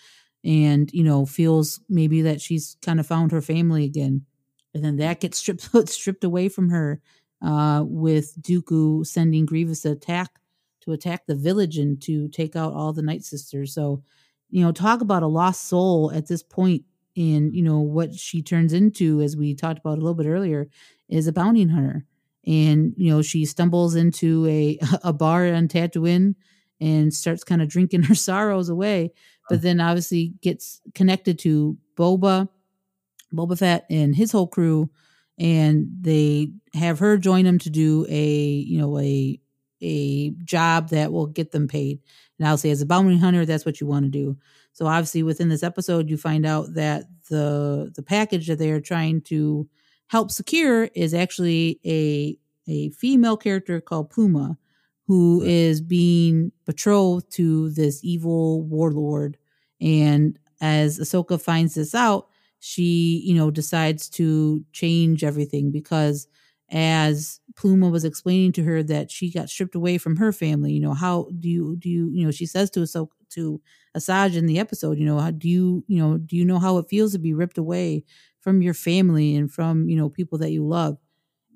and, you know, feels maybe that she's kind of found her family again. And then that gets stripped *laughs* stripped away from her uh, with Dooku sending Grievous to attack to attack the village and to take out all the Night Sisters. So, you know, talk about a lost soul at this point in, you know, what she turns into, as we talked about a little bit earlier, is a bounty hunter. And, you know, she stumbles into a *laughs* a bar on Tatooine and starts kind of drinking her *laughs* sorrows away, but then obviously gets connected to Boba, Boba Fett and his whole crew, and they have her join them to do a you know a a job that will get them paid. And I'll say as a bounty hunter, that's what you want to do. So obviously within this episode, you find out that the the package that they are trying to help secure is actually a a female character called Pluma, who is being betrothed to this evil warlord. And as Ahsoka finds this out, she, you know, decides to change everything because as Pluma was explaining to her that she got stripped away from her family, you know, how do you do you, you know, she says to Ahsoka to Asajj in the episode, you know, how do you, you know, do you know how it feels to be ripped away from your family and from, you know, people that you love?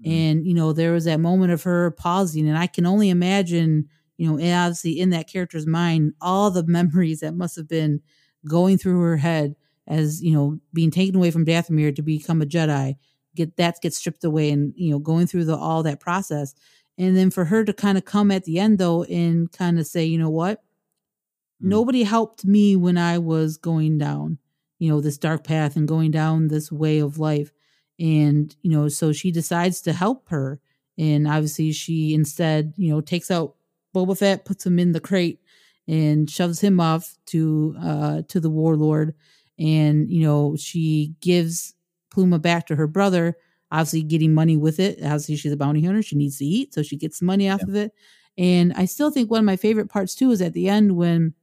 Mm-hmm. And, you know, there was that moment of her pausing, and I can only imagine, you know, and obviously in that character's mind, all the *laughs* memories that must have been going through her head as, you know, being taken away from Dathomir to become a Jedi, get that gets stripped away and, you know, going through the all that process. And then for her to kind of come at the end though and kind of say, you know what? Mm-hmm. Nobody helped me when I was going down, you know, this dark path and going down this way of life. and you know so she decides to help her. And obviously she instead you know takes out Boba Fett puts him in the crate and shoves him off to uh to the warlord. And you know she gives Pluma back to her brother obviously getting money with it. Obviously she's a bounty hunter. She needs to eat so she gets money off yeah. of it. And I still think one of my favorite parts too is at the end when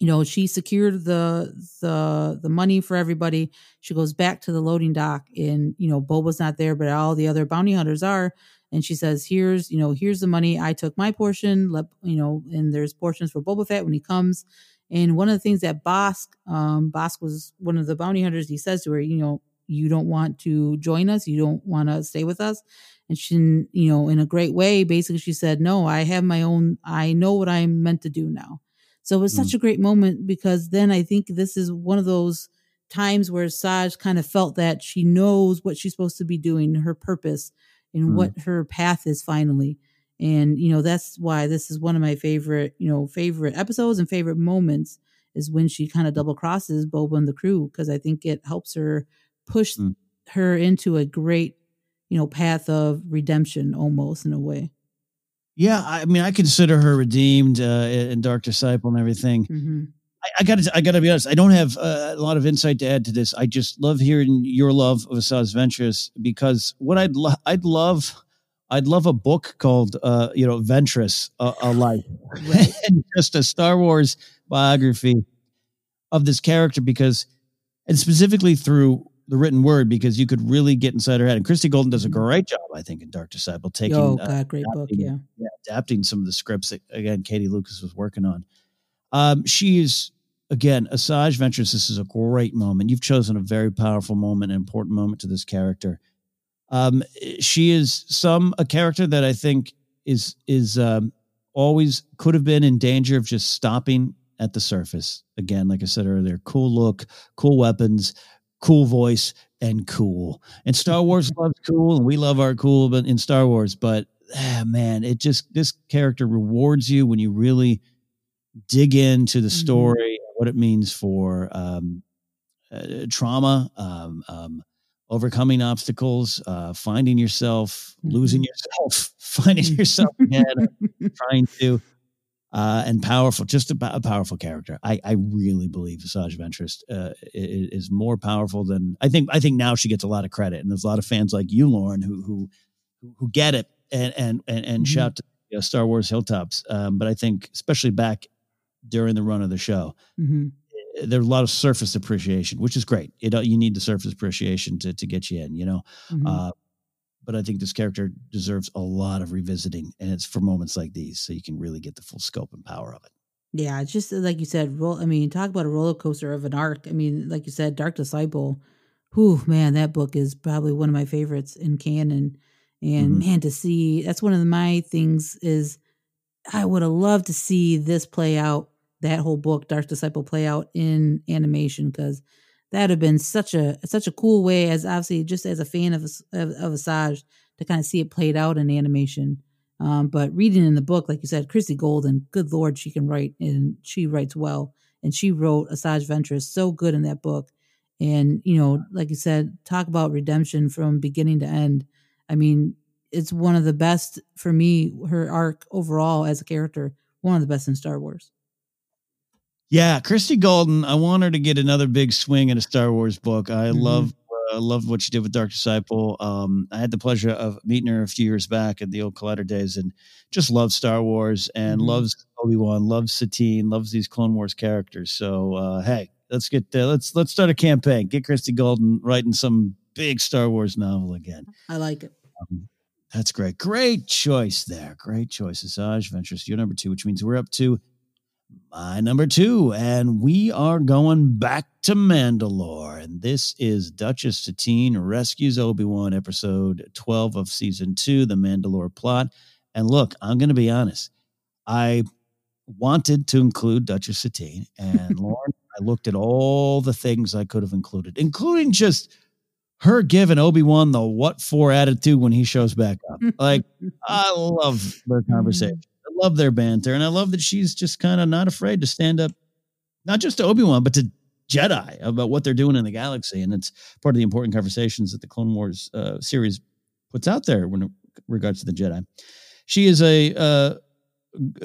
you know she secured the the the money for everybody she goes back to the loading dock and you know boba's not there but all the other bounty hunters are and she says here's you know here's the money i took my portion let you know and there's portions for boba fett when he comes and one of the things that Bossk, um, Bossk was one of the bounty hunters. He says to her, you know, you don't want to join us, you don't want to stay with us, and she, you know, in a great way, basically, she said, no, I have my own. I know what I'm meant to do now. So it was mm. such a great moment because then I think this is one of those times where Saj kind of felt that she knows what she's supposed to be doing, her purpose, and mm. what her path is finally. And you know that's why this is one of my favorite, you know, favorite episodes and favorite moments is when she kind of double crosses Boba and the crew because I think it helps her push mm. her into a great, you know, path of redemption almost in a way. Yeah, I mean, I consider her redeemed uh, in Dark Disciple and everything. Mm-hmm. I, I, gotta, I gotta be honest. I don't have uh, a lot of insight to add to this. I just love hearing your love of Asajj Ventress because what I'd, lo- I'd love, I'd love a book called, uh, you know, Ventress, a, a life, right. *laughs* and just a Star Wars biography of this character because, and specifically through the written word because you could really get inside her head. And Christie Golden does a mm-hmm. great job, I think, in Dark Disciple, taking oh god, uh, great book, yeah. yeah, adapting some of the scripts that again Katie Lucas was working on. Um, she is again Asajj Ventress. This is a great moment. You've chosen a very powerful moment, an important moment to this character. Um, she is some a character that I think is is um, always could have been in danger of just stopping at the surface. Again, like I said earlier, cool look, cool weapons, cool voice and cool. And Star Wars *laughs* loves cool, and we love our cool, but in Star Wars, but ah, man, it just this character rewards you when you really dig into the mm-hmm. story, mm-hmm. what it means for um, uh, trauma, um, um, overcoming obstacles, uh, finding yourself, mm-hmm. losing yourself, *laughs* finding yourself again, *laughs* trying to uh, and powerful, just a, a, powerful character. I, I really believe Asajj Ventress uh, is, is, more powerful than I think. I think now she gets a lot of credit, and there's a lot of fans like you, Lauren, who who who get it and and and, and mm-hmm. shout to you know, Star Wars hilltops. Um, but I think, especially back during the run of the show, mm-hmm. Eh, there's a lot of surface appreciation, which is great. You know, you need the surface appreciation to to get you in. You know. Mm-hmm. Uh, but I think this character deserves a lot of revisiting, and it's for moments like these, so you can really get the full scope and power of it. Yeah, it's just like you said. Roll. I mean, talk about a roller coaster of an arc. I mean, like you said, Dark Disciple. Whew, man, that book is probably one of my favorites in canon. And mm-hmm. man, to see that's one of my things is I would have loved to see this play out. That whole book, Dark Disciple, play out in animation because that'd have been such a such a cool way as obviously just as a fan of of, of Asajj to kind of see it played out in animation. Um, but reading in the book, like you said, Christie Golden, good lord, she can write and she writes well. And she wrote Asajj Ventress so good in that book. And you know, like you said, talk about redemption from beginning to end. I mean, it's one of the best for me. Her arc overall as a character, one of the best in Star Wars. Yeah, Christie Golden. I want her to get another big swing in a Star Wars book. I mm-hmm. love uh, love what she did with Dark Disciple. Um, I had the pleasure of meeting her a few years back at the old Collider days, and just loves Star Wars and mm-hmm. loves Obi Wan, loves Satine, loves these Clone Wars characters. So uh, hey, let's get uh, let's let's start a campaign. Get Christie Golden writing some big Star Wars novel again. I like it. Um, that's great. Great choice there. Great choice. Asajj Ventress, you're number two, which means we're up to my number two, and we are going back to Mandalore. And this is Duchess Satine Rescues Obi Wan, episode 12 of season two, The Mandalore Plot. And look, I'm going to be honest. I wanted to include Duchess Satine, and *laughs* Lauren, I looked at all the things I could have included, including just her giving Obi Wan the what for attitude when he shows back up. Like, I love their *laughs* mm-hmm. conversation love their banter, and I love that she's just kind of not afraid to stand up, not just to Obi Wan, but to Jedi about what they're doing in the galaxy, and it's part of the important conversations that the Clone Wars uh, series puts out there when it regards to the Jedi. She is a uh,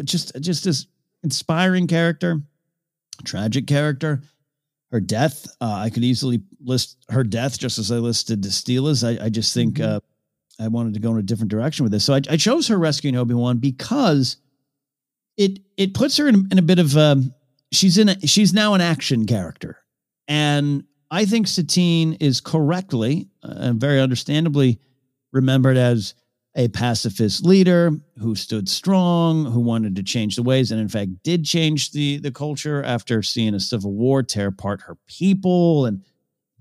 just just this inspiring character, tragic character. Her death, uh, I could easily list her death just as I listed the Steelers. I, I just think mm-hmm. uh, I wanted to go in a different direction with this, so I, I chose her rescuing Obi Wan because it it puts her in, in a bit of um, she's in a, she's now an action character, and I think Satine is correctly uh, and very understandably remembered as a pacifist leader who stood strong, who wanted to change the ways, and in fact did change the the culture after seeing a civil war tear apart her people, and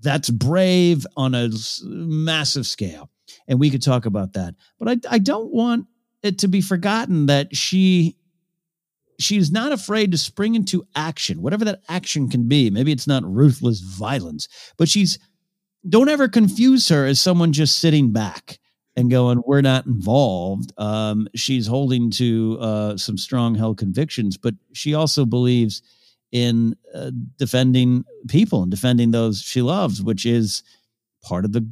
that's brave on a massive scale. And we could talk about that, but I I don't want it to be forgotten that she she's not afraid to spring into action, whatever that action can be. Maybe it's not ruthless violence, but she's don't ever confuse her as someone just sitting back and going, we're not involved. Um, she's holding to uh, some strong held convictions, but she also believes in uh, defending people and defending those she loves, which is part of the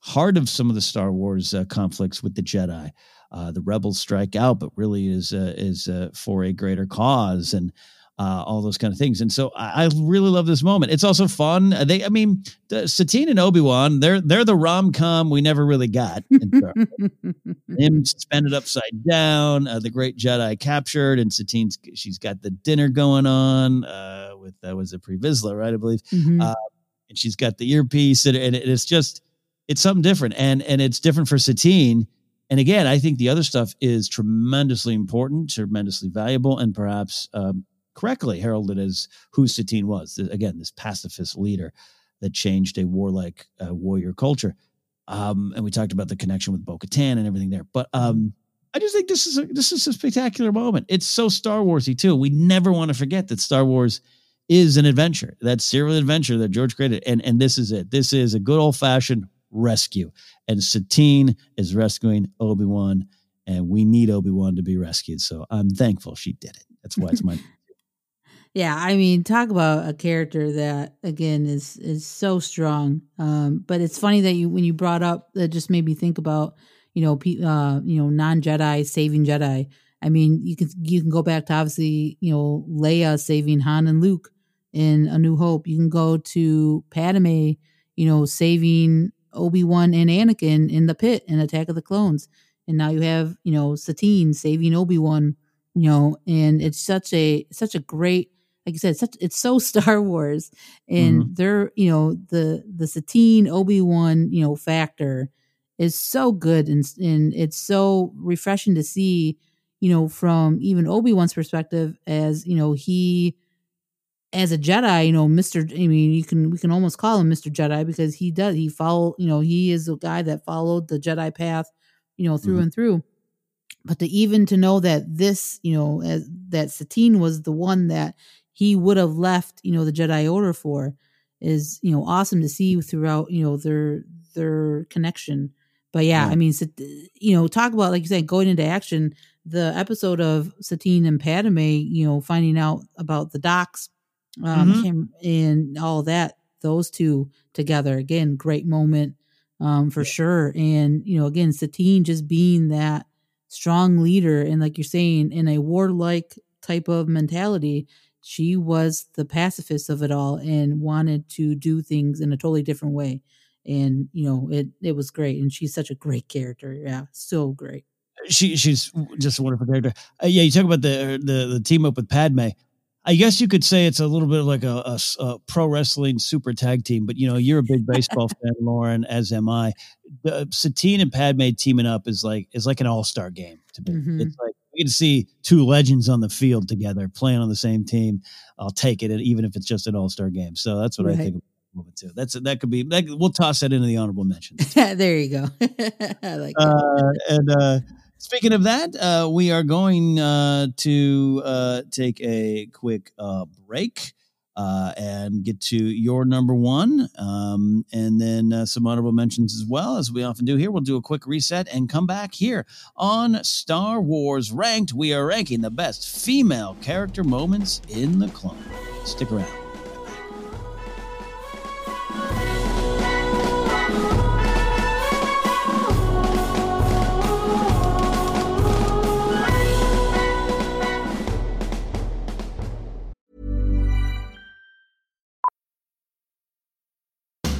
heart of some of the Star Wars uh, conflicts with the Jedi. Uh, the rebels strike out, but really is uh, is uh, for a greater cause, and uh, all those kind of things. And so I, I, really love this moment. It's also fun. They, I mean, the, Satine and Obi Wan, they're they're the rom com we never really got. *laughs* Him suspended upside down, uh, the Great Jedi captured, and Satine's she's got the dinner going on uh, with that was a Pre Vizsla, right? I believe, mm-hmm. Uh, and she's got the earpiece, and, and it's just it's something different, and and it's different for Satine. And again, I think the other stuff is tremendously important, tremendously valuable, and perhaps um, correctly heralded as who Satine was. Again, this pacifist leader that changed a warlike uh, warrior culture. Um, and we talked about the connection with Bo-Katan and everything there. But um, I just think this is a, this is a spectacular moment. It's so Star Warsy too. We never want to forget that Star Wars is an adventure, that serial adventure that George created, and and this is it. This is a good old fashioned rescue, and Satine is rescuing Obi Wan, and we need Obi Wan to be rescued. So I'm thankful she did it. That's why it's my *laughs* Yeah, I mean, talk about a character that again is is so strong. Um, but it's funny that you when you brought up that just made me think about you know pe- uh, you know non Jedi saving Jedi. I mean, you can you can go back to obviously you know Leia saving Han and Luke in A New Hope. You can go to Padme, you know, saving Obi Wan and Anakin in the pit in Attack of the Clones, and now you have you know Satine saving Obi Wan. You know, and it's such a such a great like you said, such it's so *laughs* Star Wars, and mm-hmm. they're you know the the Satine Obi Wan you know factor is so good, and and it's so refreshing to see you know from even Obi Wan's perspective as you know he as a Jedi, you know, Mister. I mean, you can we can almost call him Mister Jedi because he does he follow. You know, he is a guy that followed the Jedi path, you know, through mm-hmm. and through. But to even to know that this, you know, as that Satine was the one that he would have left, you know, the Jedi Order for is, you know, awesome to see throughout, you know, their their connection. But yeah, yeah. I mean, you know, talk about like you said, going into action. The episode of Satine and Padme, you know, finding out about the docks, um, mm-hmm. and all that. Those two together again, great moment, um, for yeah. sure. And you know, again, Satine just being that strong leader, and like you're saying, in a warlike type of mentality, she was the pacifist of it all and wanted to do things in a totally different way and you know it it was great and she's such a great character yeah so great she she's just a wonderful character uh, yeah you talk about the the the team up with padme I guess you could say it's a little bit like a, a, a, pro wrestling super tag team, but you know you're a big baseball *laughs* fan, Lauren, as am I. The, Satine and Padme teaming up is like is like an all star game to me. Mm-hmm. It's like we get to see two legends on the field together playing on the same team. I'll take it, even if it's just an all star game. So that's what right. I think. Moment too. That's that could be. That, we'll toss that into the honorable mentions. *laughs* there you go. *laughs* I like uh, and uh, Speaking of that, uh, we are going uh, to uh, take a quick uh, break uh, and get to your number one, um, and then uh, some honorable mentions as well, as we often do here. We'll do a quick reset and come back here on Star Wars Ranked. We are ranking the best female character moments in the clone. Stick around.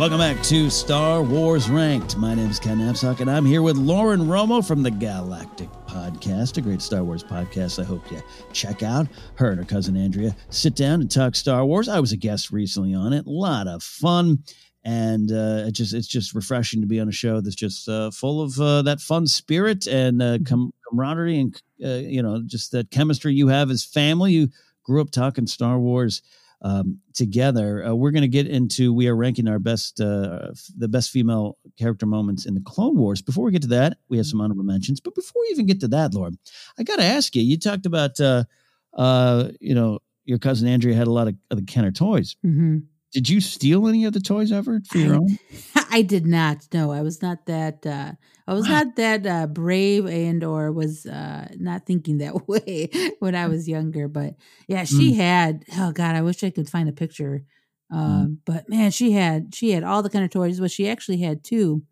Welcome back to Star Wars Ranked. My name is Ken Napzok, and I'm here with Lauren Romo from the Galactic Podcast, a great Star Wars podcast I hope you check out. Her and her cousin Andrea sit down and talk Star Wars. I was a guest recently on it. A lot of fun. And uh, it just it's just refreshing to be on a show that's just uh, full of uh, that fun spirit and uh, com- camaraderie and uh, you know just that chemistry you have as family. You grew up talking Star Wars um, together. Uh, we're going to get into we are ranking our best uh, the best female character moments in the Clone Wars. Before we get to that, we have some honorable mentions. But before we even get to that, Lauren, I got to ask you. You talked about uh, uh, you know your cousin Andrea had a lot of, of the Kenner toys. Mm-hmm. Did you steal any of the toys ever for your own? *laughs* I did not. No, I was not that. Uh, I was not that uh, brave and or was uh, not thinking that *laughs* way when I was younger. But yeah, she Mm. had. Oh God, I wish I could find a picture. Mm. Um, But man, she had she had all the kind of toys. What she actually had too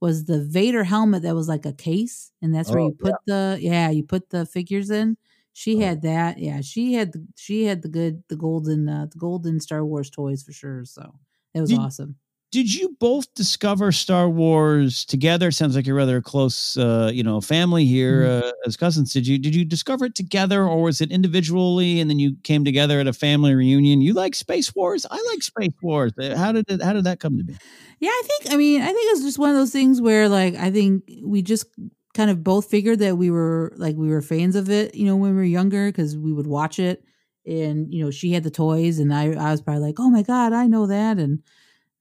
was the Vader helmet that was like a case, and that's where Oh, you put the yeah you put the figures in. She Oh. had that. Yeah, she had the, she had the good the golden uh, the golden Star Wars toys for sure. So it was Did- awesome. Did you both discover Star Wars together? Sounds like you're rather a close, uh, you know, family here Mm-hmm. uh, as cousins. Did you did you discover it together, or was it individually, and then you came together at a family reunion? You like Space Wars? I like Space Wars. Uh, How did it, how did that come to be? Yeah, I think I mean, I think it's just one of those things where like I think we just kind of both figured that we were like we were fans of it, you know, when we were younger because we would watch it and you know, she had the toys and I I was probably like, "Oh my god, I know that." And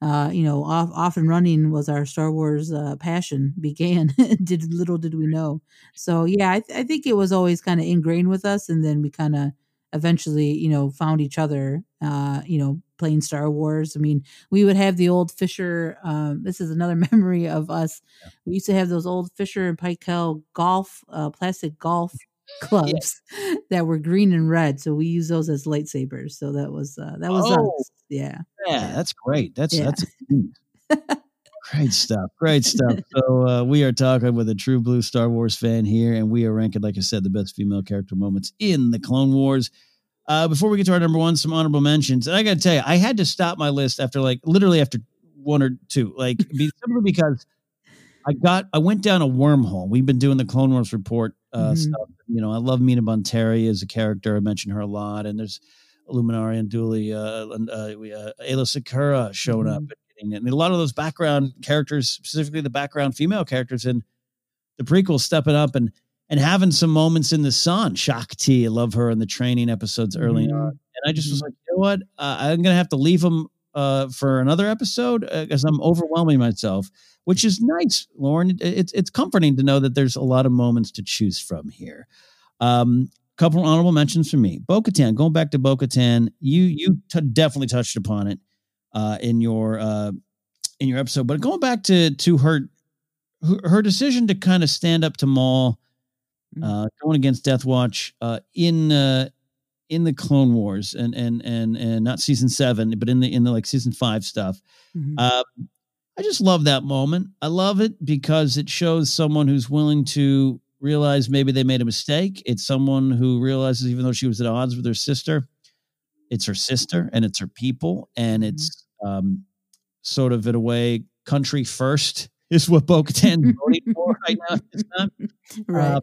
uh, you know, off off and running was our Star Wars uh, passion *laughs* began. did little did we know. So, yeah, I, th- I think it was always kind of ingrained with us and then we kind of eventually, you know, found each other uh, you know, playing Star Wars. I mean, we would have the old Fisher. Um, this is another *laughs* memory of us. We used to have those old Fisher and Paykel golf, uh, plastic golf *laughs* clubs that were green and red. So we use those as lightsabers. So that was uh, that was Oh. us. Yeah. Yeah, that's great. That's Yeah. that's *laughs* great stuff. Great stuff. *laughs* So uh, we are talking with a true blue Star Wars fan here, and we are ranking, like I said, the best female character moments in the Clone Wars. Uh, before we get to our number one, some honorable mentions. And I got to tell you, I had to stop my list after like literally after one or two, like *laughs* simply because I got I went down a wormhole. We've been doing the Clone Wars report uh, Mhm. stuff. You know, I love Mina Bonteri as a character. I mention her a lot, and there's Luminara Unduli, uh, and uh, we, uh, Aayla Secura showing up, and, and a lot of those background characters, specifically the background female characters in the prequel, stepping up and and having some moments in the sun. Shaak Ti, I love her in the training episodes early Mhm. on, and I just was like, you know what, uh, I'm gonna have to leave them uh, for another episode because I'm overwhelming myself, which is nice, Lauren. It- It's it's comforting to know that there's a lot of moments to choose from here. Um, couple honorable mentions for me. Bo-Katan, going back to Bo-Katan, you you t- definitely touched upon it uh, in your uh, in your episode, but going back to to her her, decision to kind of stand up to Maul, uh, going against Death Watch uh, in uh, in the Clone Wars and and and and not season seven, but in the in the like season five stuff. Mhm. Um, I just love that moment. I love it because it shows someone who's willing to realize maybe they made a mistake. It's someone who realizes, even though she was at odds with her sister, it's her sister and it's her people, and it's um, sort of in a way country first *laughs* is what Bo-Katan *laughs* voting for right now. at this time. Right. Um,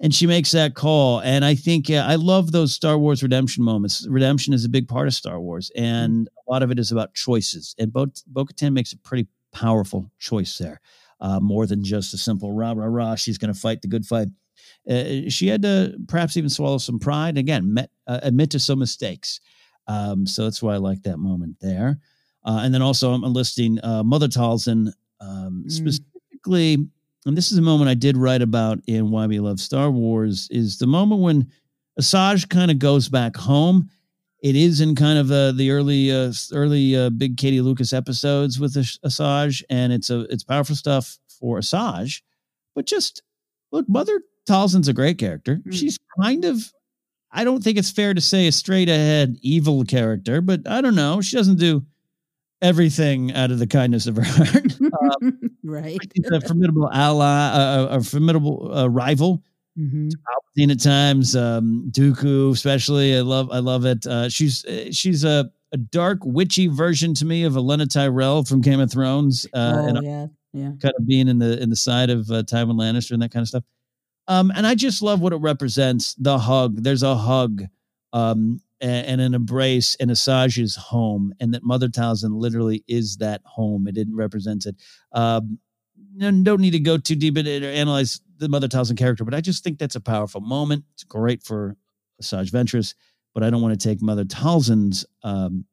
and she makes that call. And I think yeah, I love those Star Wars redemption moments. Redemption is a big part of Star Wars, and a lot of it is about choices. And Bo Katan makes a pretty powerful choice there, uh, more than just a simple rah rah rah. She's going to fight the good fight. Uh, she had to perhaps even swallow some pride. Again, met, uh, admit to some mistakes. Um, so that's why I like that moment there. Uh, and then also I'm enlisting uh, Mother Talzin um, Mm. specifically and this is a moment I did write about in Why We Love Star Wars, is the moment when Asajj kind of goes back home. It is in kind of uh, the early, uh, early uh, big Katie Lucas episodes with As- Asajj, and it's a it's powerful stuff for Asajj. But just look, Mother Talzin's a great character. She's kind of, I don't think it's fair to say a straight ahead evil character, but I don't know. She doesn't do everything out of the kindness of her heart. Um, *laughs* right. She's a formidable ally, uh, a formidable uh, rival. Mhm. Palpatine at times, um, Dooku especially. I love, I love it. Uh, she's uh, she's a, a dark, witchy version to me of Olenna Tyrell from Game of Thrones, uh, oh, and yeah. Yeah. kind of being in the in the side of uh, Tywin Lannister and that kind of stuff. Um, and I just love what it represents. The hug. There's a hug, um, and, and an embrace in Asajj's home, and that Mother Talzin literally is that home. It didn't represent it. Um, no, don't need to go too deep or analyze the Mother Talzin character, but I just think that's a powerful moment. It's great for Asajj Ventress, but I don't want to take Mother Talzin's um,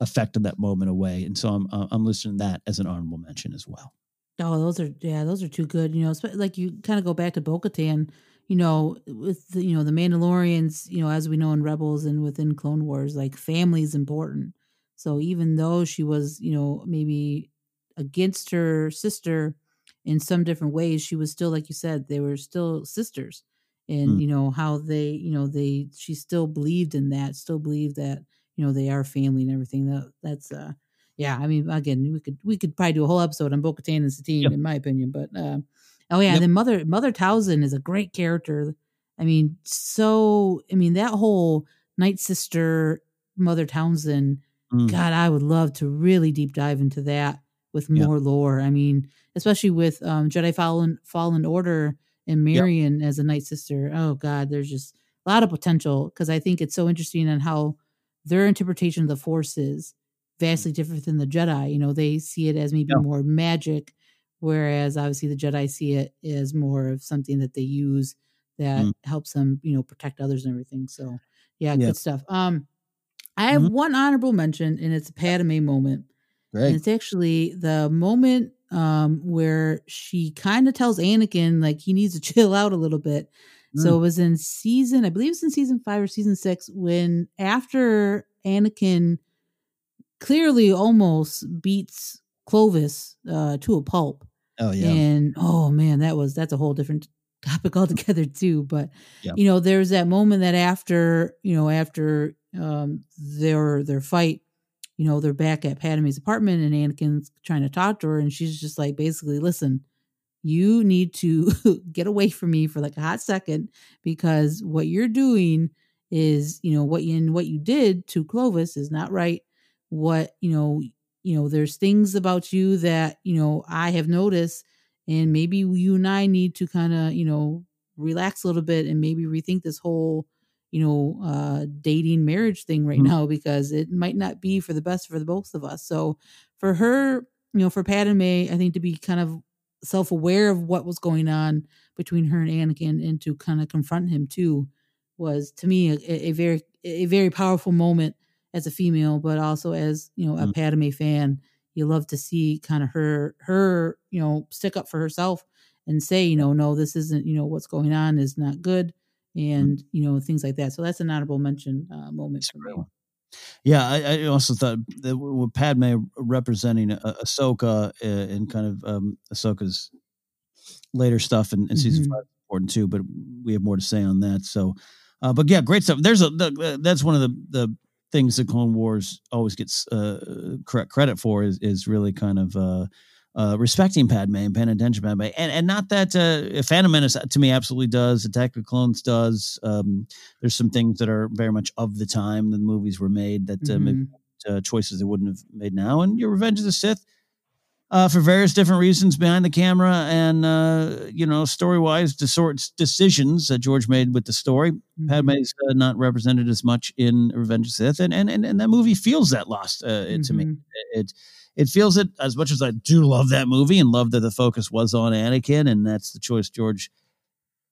effect of that moment away, and so I'm uh, I'm listing that as an honorable mention as well. Oh, those are yeah, those are too good. You know, like you kind of go back to Bo-Katan, you know, with the, you know the Mandalorians, you know, as we know in Rebels and within Clone Wars, like family is important. So even though she was, you know, maybe against her sister in some different ways, she was still, like you said, they were still sisters. And Mm. you know how they, you know, they she still believed in that, still believed that, you know, they are family and everything. That that's uh yeah, I mean, again, we could we could probably do a whole episode on Bo-Katan and Satine, Yep. in my opinion. But uh, oh yeah, Yep. and then Mother Mother Talzin is a great character. I mean, so I mean that whole Night Sister Mother Talzin. Mm. God, I would love to really deep dive into that with more lore. I mean, especially with um, Jedi Fallen Fallen Order and Merrin as a Night Sister. Oh God, there's just a lot of potential because I think it's so interesting on how their interpretation of the Force is vastly different than the Jedi. You know, they see it as maybe Yeah. more magic, whereas obviously the Jedi see it as more of something that they use that Mm. helps them, you know, protect others and everything. So yeah, good stuff. Um, I have Mhm. one honorable mention, and it's a Padme moment. And it's actually the moment um, where she kind of tells Anakin like he needs to *laughs* chill out a little bit. So Mm. it was in season, I believe it's in season five or season six, when after Anakin clearly almost beats Clovis uh, to a pulp. Oh yeah. And oh man, that was that's a whole different *laughs* topic altogether too. But Yeah. you know, there's that moment that after you know after um, their their fight, you know, they're back at Padme's apartment and Anakin's trying to talk to her, and she's just like basically, listen, you need to *laughs* get away from me for like a hot second because what you're doing is, you know, what you and what you did to Clovis is not right. What you know, you know, there's things about you that you know I have noticed, and maybe you and I need to kind of you know relax a little bit and maybe rethink this whole you know uh dating marriage thing right Mhm. now because it might not be for the best for the both of us so for her you know for Padme I think to be kind of self-aware of what was going on between her and Anakin and to kind of confront him too was to me a, a very a very powerful moment as a female but also as you know a Mm. Padme fan you love to see kind of her her you know stick up for herself and say you know no this isn't you know what's going on is not good and you know things like that so that's an honorable mention uh, moment for me Yeah, I, I also thought that with Padme representing uh, Ahsoka uh, and kind of um, Ahsoka's later stuff in, in season Mhm. five is important too, but we have more to say on that. So, uh, but yeah, great stuff. There's a the, that's one of the the things the Clone Wars always gets uh, correct credit for is is really kind of. Uh, uh, respecting Padme and paying attention to Padme, and and not that uh, Phantom Menace to me absolutely does. Attack of the Clones does. Um, there's some things that are very much of the time the movies were made that uh, maybe Mhm. uh, choices they wouldn't have made now. And your Revenge of the Sith, uh, for various different reasons behind the camera and uh, you know story wise, the sorts decisions that George made with the story. Mm-hmm. Padme's uh, not represented as much in Revenge of the Sith, and and and, and that movie feels that lost uh, it- to me. Mhm. It it feels it as much as I do love that movie and love that the focus was on Anakin, and that's the choice George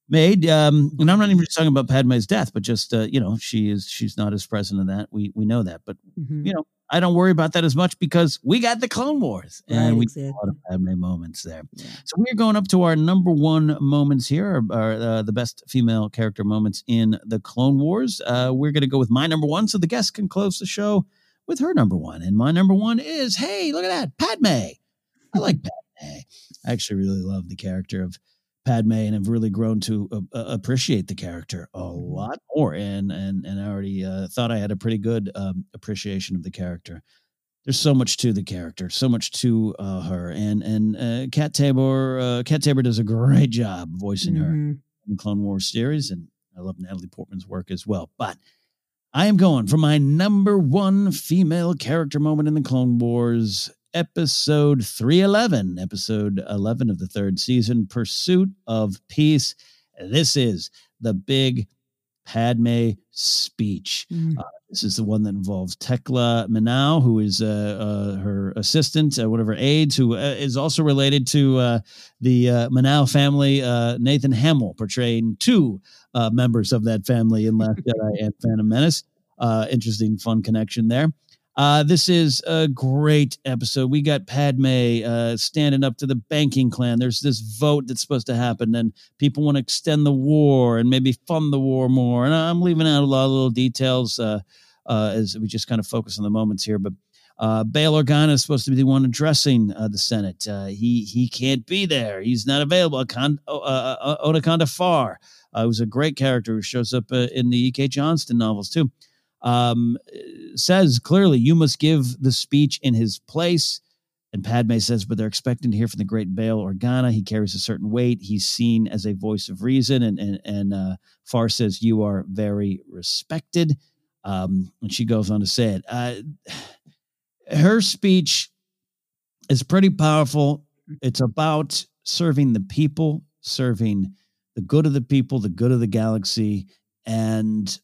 made. Um, and I'm not even just talking about Padme's death, but just uh, you know she is she's not as present in that. We we know that, but Mhm. you know I don't worry about that as much because we got the Clone Wars and Right, we exactly. got a lot of Padme moments there. So we're going up to our number one moments here, are, are uh, the best female character moments in the Clone Wars. Uh, we're going to go with my number one, so the guests can close the show with her number one. And my number one is, hey, look at that, Padme. I like Padme. I actually really love the character of Padme, and have really grown to uh, uh, appreciate the character a lot more. And and and I already uh, thought I had a pretty good um, appreciation of the character. There's so much to the character, so much to uh, her, and and uh, Kat Taber. Uh, Kat Taber does a great job voicing her Mhm. in the Clone Wars series, and I love Natalie Portman's work as well. But I am going for my number one female character moment in the Clone Wars, episode 311, episode 11 of the third season, Pursuit of Peace. This is the big Padme speech. Mm. Uh, this is the one that involves Teckla Minnau, who is uh, uh, her assistant, uh, one of her aides, who uh, is also related to uh, the uh, Manau family. Uh, Nathan Hamill portraying two uh, members of that family in Last *laughs* Jedi and Phantom Menace. uh, interesting, fun connection there. Uh, this is a great episode. We got Padme uh, standing up to the banking clan. There's this vote that's supposed to happen, and people want to extend the war and maybe fund the war more. And I'm leaving out a lot of little details uh, uh, as we just kind of focus on the moments here. But uh, Bail Organa is supposed to be the one addressing uh, the Senate. He he can't be there. He's not available. Con- Onaconda Farr, uh, who's a great character who shows up in the E.K. Johnston novels too um, says clearly, you must give the speech in his place. And Padme says, but they're expecting to hear from the great Bail Organa. He carries a certain weight. He's seen as a voice of reason. And and and uh, Farr says, you are very respected. Um, and she goes on to say it. Uh, her speech is pretty powerful. It's about serving the people, serving the good of the people, the good of the galaxy, and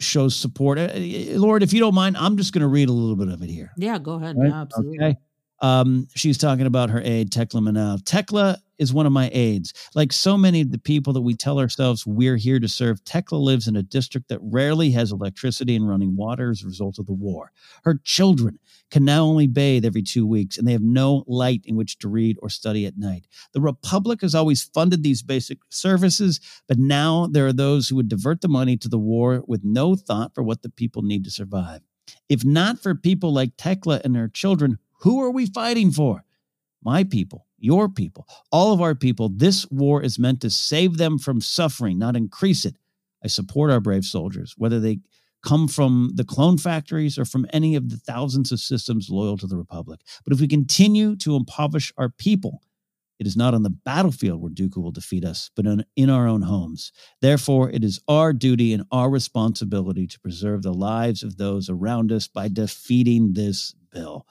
shows support. Uh, Lord, if you don't mind, I'm just going to read a little bit of it here. Yeah, go ahead. Right? Yeah, absolutely. Okay. Um, she's talking about her aide, Teckla Minnau. Teckla is one of my aides. Like so many of the people that we tell ourselves we're here to serve, Teckla lives in a district that rarely has electricity and running water as a result of the war. Her children can now only bathe every two weeks, and they have no light in which to read or study at night. The Republic has always funded these basic services, but now there are those who would divert the money to the war with no thought for what the people need to survive. If not for people like Teckla and her children, who are we fighting for? My people, your people, all of our people. This war is meant to save them from suffering, not increase it. I support our brave soldiers, whether they come from the clone factories or from any of the thousands of systems loyal to the Republic. But if we continue to impoverish our people, it is not on the battlefield where Dooku will defeat us, but in, our own homes. Therefore, it is our duty and our responsibility to preserve the lives of those around us by defeating this bill.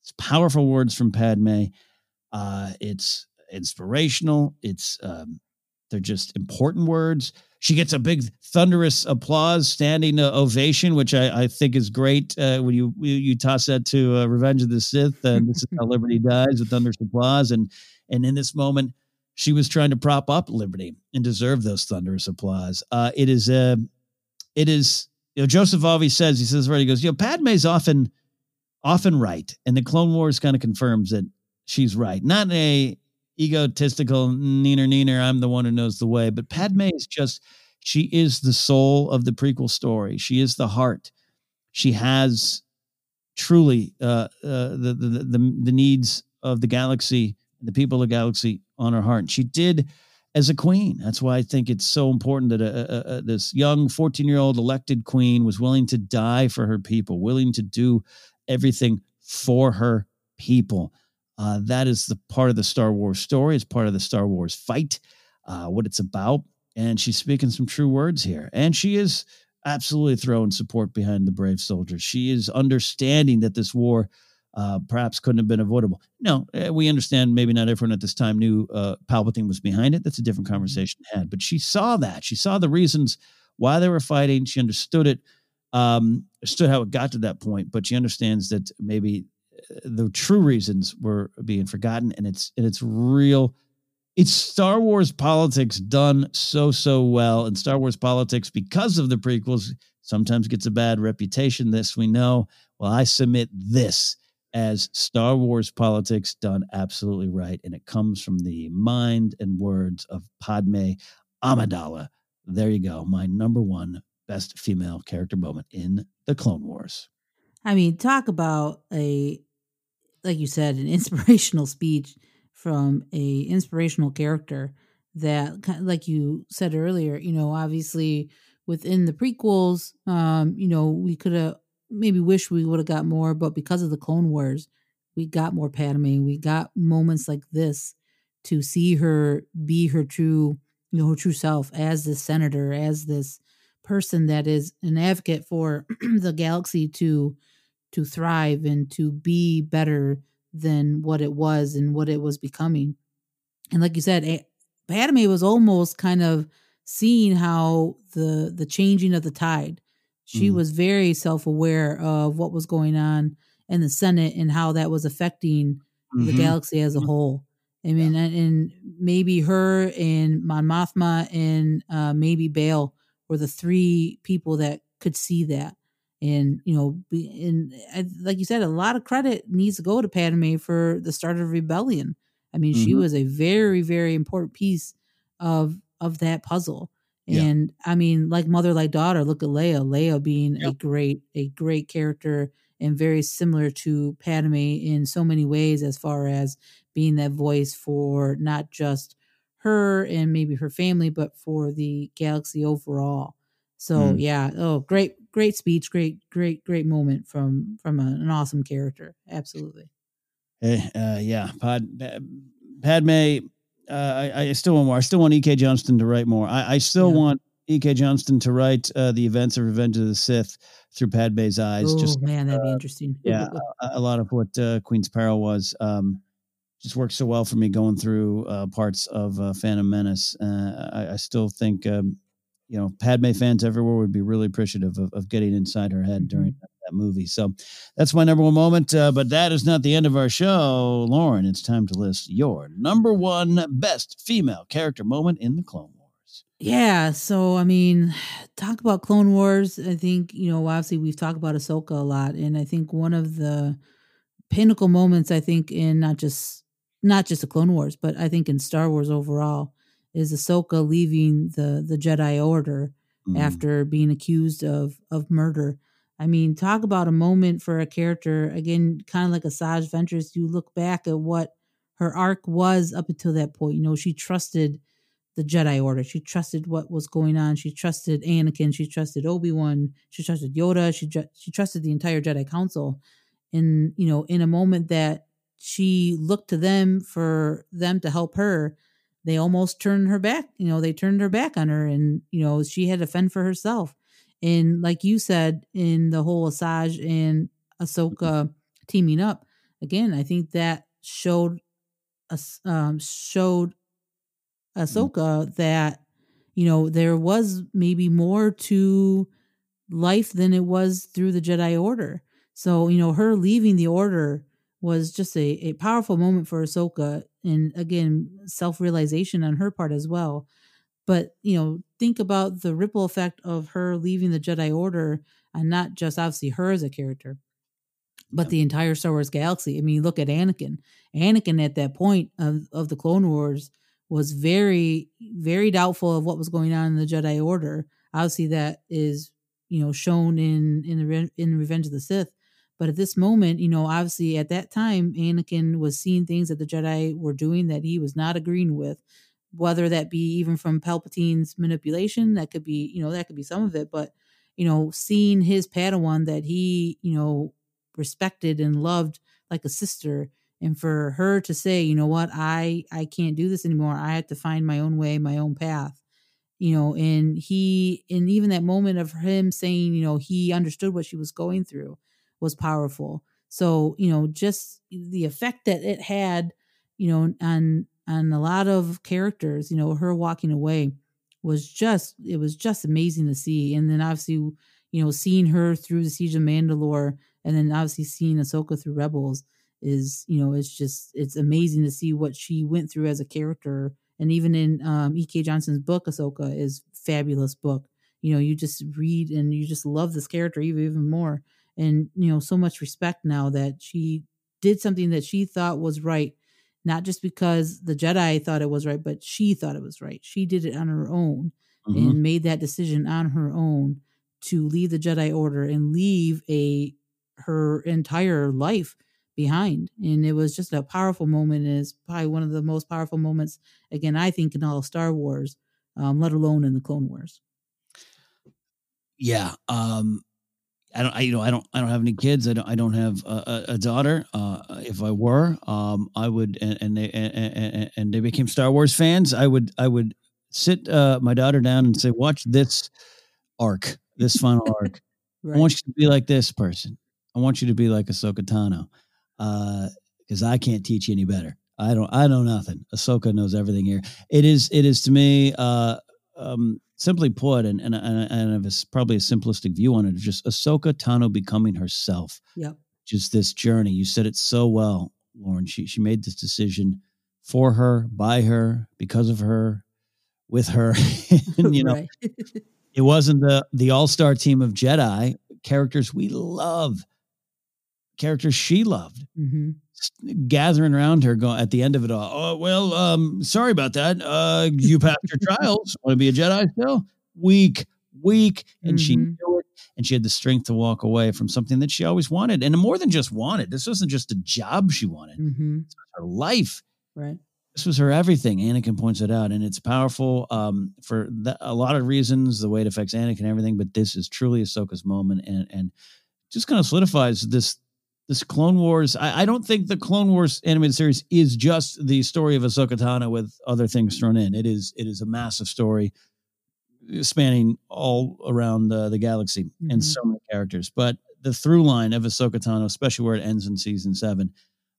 It's powerful words from Padme. Uh, it's inspirational. It's um, they're just important words. She gets a big thunderous applause, standing uh, ovation, which I, I, think is great. Uh, when you you toss that to uh, Revenge of the Sith, and this is how *laughs* Liberty dies with thunderous applause, and and in this moment, she was trying to prop up Liberty and deserve those thunderous applause. Uh, it is a, uh, it is. You know, Joseph Alvey says he says right. He goes, you know, Padme's often often right. And the Clone Wars kind of confirms that she's right. Not a egotistical neener neener, I'm the one who knows the way, but Padme is just she is the soul of the prequel story. She is the heart. She has truly uh, uh, the, the, the the needs of the galaxy, the people of the galaxy on her heart. And She did as a queen. That's why I think it's so important that a, a, a, this young 14 year old elected queen was willing to die for her people, willing to do everything for her people. Uh, that is the part of the Star Wars story. It's part of the Star Wars fight, uh, what it's about. And she's speaking some true words here. And she is absolutely throwing support behind the brave soldiers. She is understanding that this war uh, perhaps couldn't have been avoidable. No, eh, we understand maybe not everyone at this time knew uh, Palpatine was behind it. That's a different mm-hmm. conversation had. But she saw that. She saw the reasons why they were fighting. She understood it um, understood how it got to that point, but she understands that maybe the true reasons were being forgotten, and it's and it's real. It's Star Wars politics done so so well, and Star Wars politics because of the prequels sometimes gets a bad reputation. This we know. Well, I submit this as Star Wars politics done absolutely right, and it comes from the mind and words of Padme Amidala. There you go, my number one best female character moment in the Clone Wars. I mean, talk about a like you said, an *laughs* inspirational speech from a inspirational character that like you said earlier, you know, obviously within the prequels, um, you know, we could have maybe wish we would have got more, but because of the Clone Wars, we got more Padme. We got moments like this to see her be her true, you know, her true self as this senator, as this person that is an advocate for *clears throat* the galaxy to to thrive and to be better than what it was and what it was becoming. And like you said, Padme was almost kind of seeing how the the changing of the tide. She mm. was very self-aware of what was going on in the Senate and how that was affecting mm-hmm. the galaxy as a whole. I mean, yeah. and, and, maybe her and Mon Mothma and uh, maybe Bail were the three people that could see that. And you know, be, and like you said, a lot of credit needs to go to Padme for the start of rebellion. I mean, she Mhm. was a very, very important piece of of that puzzle. Yeah. And I mean, like mother, like daughter. Look at Leia. Leia being a great, a great character and very similar to Padme in so many ways, as far as being that voice for not just her and maybe her family, but for the galaxy overall. So Mm. yeah, oh, great, great speech, great, great, great moment from from a, an awesome character. Absolutely. Eh, uh, yeah, Pod, Pa- Padme. Uh, I, I still want more. I still want E.K. Johnston to write more. I, I still want E.K. Johnston to write uh, the events of Revenge of the Sith through Padme's eyes. Oh just man, that'd be interesting. yeah, a, a lot of what uh, Queen's Peril was. Um, just works so well for me going through uh, parts of uh, Phantom Menace. Uh, I, I still think, um, you know, Padme fans everywhere would be really appreciative of, of getting inside her head during that, that movie. So that's my number one moment. Uh, but that is not the end of our show. Lauren, it's time to list your number one best female character moment in the Clone Wars. Yeah, so I mean, *sighs* talk about Clone Wars. I think you know, obviously, we've talked about Ahsoka a lot, and I think one of the pinnacle moments, I think, in not just not just the Clone Wars, but I think in Star Wars overall, is Ahsoka leaving the the Jedi Order Mm. after being accused of of murder. I mean, talk about a moment for a character again, kind of like Asajj Ventress. You look back at what her arc was up until that point. You know, she trusted the Jedi Order. She trusted what was going on. She trusted Anakin. She trusted Obi Wan. She trusted Yoda. She ju- she trusted the entire Jedi Council. And you know, in a moment that she looked to them for them to help her, they almost turned her back. You know, they turned her back on her, and you know, she had to fend for herself. And like you said, in the whole Asajj and Ahsoka teaming up again, I think that showed us um, showed Ahsoka that you know there was maybe more to life than it was through the Jedi Order. So you know her leaving the Order was just a, a powerful moment for Ahsoka, and again self realization on her part as well. But you know think about the ripple effect of her leaving the Jedi Order, and not just obviously her as a character, but the entire Star Wars galaxy. I mean, look at Anakin. Anakin at that point of, of the Clone Wars was very, very doubtful of what was going on in the Jedi Order. Obviously, that is you know shown in in the in Revenge of the Sith. But at this moment, you know, obviously at that time, Anakin was seeing things that the Jedi were doing that he was not agreeing with, whether that be even from Palpatine's manipulation. That could be, you know, that could be some of it. But you know, seeing his Padawan that he, you know, respected and loved like a sister and for her to say you know what i i can't do this anymore i have to find my own way my own path you know and he and even that moment of him saying you know he understood what she was going through was powerful. So you know just the effect that it had you know on on a lot of characters you know her walking away was just it was just amazing to see. And then obviously you know seeing her through the siege of mandalore and then obviously seeing ahsoka through rebels is you know it's just it's amazing to see what she went through as a character. And even in um ek johnston's book ahsoka is fabulous book. You know you just read and you just love this character even even more and you know so much respect now that she did something that she thought was right not just because the jedi thought it was right but she thought it was right she did it on her own Mhm. and made that decision on her own to leave the jedi order and leave a her entire life behind and it was just a powerful moment and it's probably one of the most powerful moments again i think in all of star wars um, let alone in the clone wars yeah um i don't i you know i don't i don't have any kids. I don't i don't have a, a, daughter. Uh if i were um i would and, and they and, and, and they became star wars fans i would i would sit uh my daughter down and say watch this arc this final *laughs* arc. I want you to be like this person. I want you to be like ahsoka tano uh because i can't teach you any better. I don't i know nothing. Ahsoka knows everything here it is it is to me uh um simply put, and and and, and I have a probably a simplistic view on it, just Ahsoka Tano becoming herself. Yep. Just this journey. You said it so well, Lauren. She she made this decision for her, by her, because of her, with her. *laughs* and you know, *laughs* it wasn't the the all star team of Jedi characters we love, characters she loved, Mm-hmm. Gathering around her, going at the end of it all. Oh well, um, sorry about that. Uh, you passed your trials. *laughs* Want to be a Jedi still? Weak, weak, and she Mhm. knew it, and she had the strength to walk away from something that she always wanted, and more than just wanted. This wasn't just a job she wanted; Mm-hmm. this was her life. Right. This was her everything. Anakin points it out, and it's powerful um, for the, a lot of reasons. The way it affects Anakin and everything, but this is truly Ahsoka's moment, and and just kind of solidifies this this Clone Wars. I, I don't think the Clone Wars animated series is just the story of Ahsoka Tano with other things thrown in. It is it is a massive story spanning all around uh, the galaxy Mhm. and so many characters. But the through line of Ahsoka Tano, especially where it ends in season seven,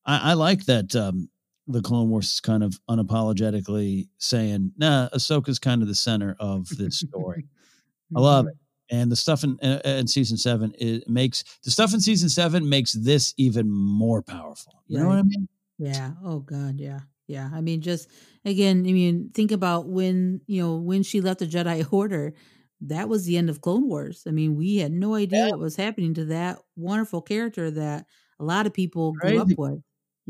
I, I like that. Um, the Clone Wars is kind of unapologetically saying, "Nah, Ahsoka's kind of the center of this story." *laughs* I love it. And the stuff in, in season seven it makes the stuff in season seven makes this even more powerful. You know what I mean? Yeah. Oh God. Yeah. Yeah. I mean, just again, I mean, think about when you know when she left the Jedi *laughs* Order. That was the end of Clone Wars. I mean, we had no idea what was happening to that wonderful character that a lot of people grew up with.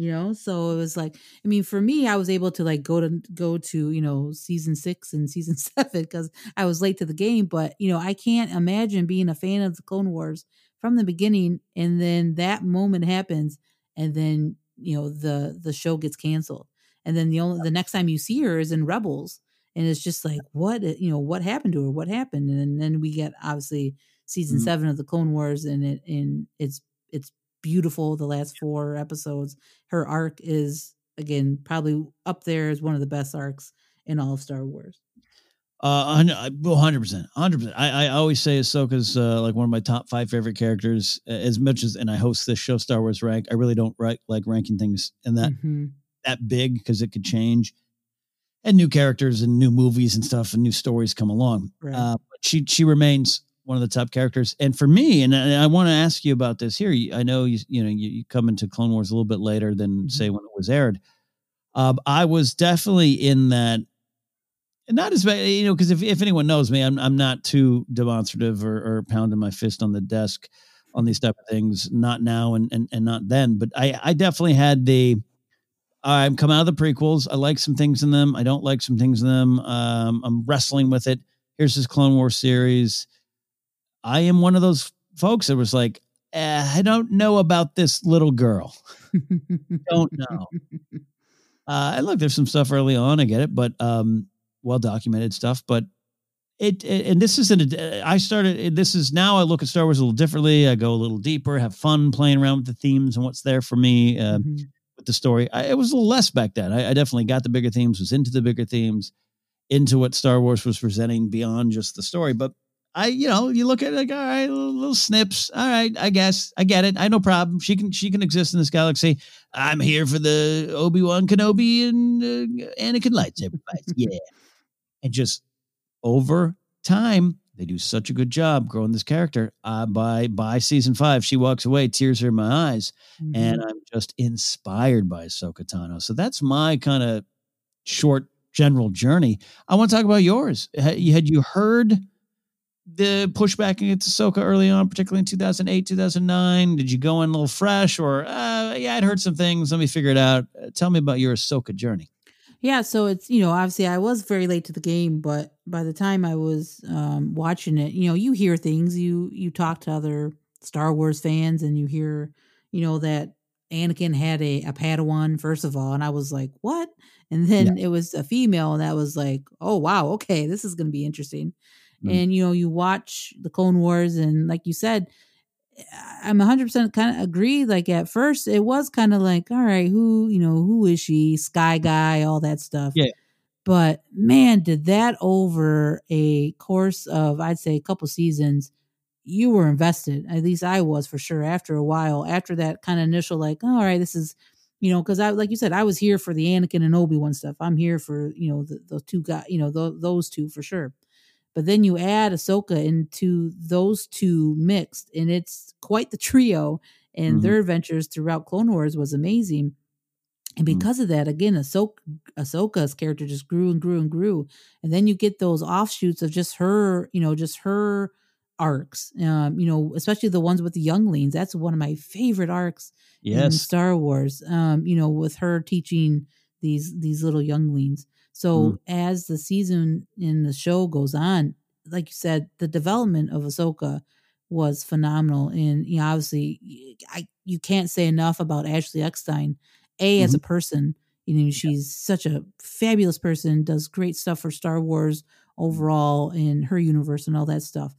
You know, so it was like, I mean, for me, I was able to like go to go to you know season six and season *laughs* seven because I was late to the game. But you know, I can't imagine being a fan of the Clone Wars from the beginning, and then that moment happens, and then you know the the show gets canceled and then the only the next time you see her is in rebels and it's just like what you know what happened to her what happened and then we get obviously season Mhm. seven of the clone wars and it and it's it's beautiful the last four episodes her arc is again probably up there as one of the best arcs in all of star wars Uh, hundred percent, hundred percent. I I always say Ahsoka's uh, like one of my top five favorite characters. As much as, and I host this show, Star Wars Rank. I really don't write like ranking things in that Mhm. that big because it could change, and new characters and new movies and stuff and new stories come along. Right. Uh, but she she remains one of the top characters, and for me, and I, I want to ask you about this here. I know you you know you, you come into Clone Wars a little bit later than say when it was aired. Um, I was definitely in that not as bad, you know, because if, if anyone knows me, I'm I'm not too demonstrative or, or pounding my fist on the desk on these type of things. Not now and and, and not then, but I I definitely had the. I'm come out of the prequels. I like some things in them. I don't like some things in them. Um, I'm wrestling with it. Here's this Clone Wars series. I am one of those folks that was like, eh, I don't know about this little girl. *laughs* don't know. Uh, and look, there's some stuff early on. I get it, but um, well documented stuff. But it, it and this isn't. A, I started. This is now. I look at Star Wars a little differently. I go a little deeper, have fun playing around with the themes and what's there for me uh, with the story. I, it was a little less back then. I, I definitely got the bigger themes. Was into the bigger themes, into what Star Wars was presenting beyond just the story. But I, you know, you look at it like, all right, little, little snips. All right, I guess I get it. I no problem. She can she can exist in this galaxy. I'm here for the Obi Wan Kenobi and uh, Anakin lightsaber fights. *laughs* Yeah, and just over time, they do such a good job growing this character. Uh, by by season five, she walks away, tears are in my eyes, and I'm just inspired by Ahsoka Tano. So that's my kind of short general journey. I want to talk about yours. Had you heard the pushback against Ahsoka early on, particularly in 2008, 2009? Did you go in a little fresh or, uh, yeah, I'd heard some things. Let me figure it out. Uh, tell me about your Ahsoka journey. Yeah, so it's you know obviously I was very late to the game, but by the time I was um, watching it, you know you hear things, you you talk to other Star Wars fans, and you hear you know that Anakin had a, a Padawan first of all, and I was like, what? And then it was a female, and that was like, oh wow, okay, this is going to be interesting. Mm. And you know you watch the Clone Wars, and like you said, I'm 100% kind of agree. Like at first, it was kind of like, all right, who, you know, who is she? Sky Guy, all that stuff. Yeah. But man, did that over a course of, I'd say, a couple seasons, you were invested. At least I was for sure after a while, after that kind of initial, like, all right, this is, you know, because I, like you said, I was here for the Anakin and Obi Wan stuff. I'm here for, you know, the, the two guys, you know, th- those two for sure. But then you add Ahsoka into those two mixed, and it's quite the trio. And Mhm. their adventures throughout Clone Wars was amazing. And because of that, again, Ahsoka, Ahsoka's character just grew and grew and grew. And then you get those offshoots of just her, you know, just her arcs. Um, you know, especially the ones with the younglings. That's one of my favorite arcs in Star Wars. Um, you know, with her teaching these these little younglings. Mm-hmm. So as the season in the show goes on, like you said, the development of Ahsoka was phenomenal. And you know, obviously, I you can't say enough about Ashley Eckstein. A as a mm-hmm. person, you know, she's such a fabulous person. Does great stuff for Star Wars mm-hmm. overall in her universe and all that stuff.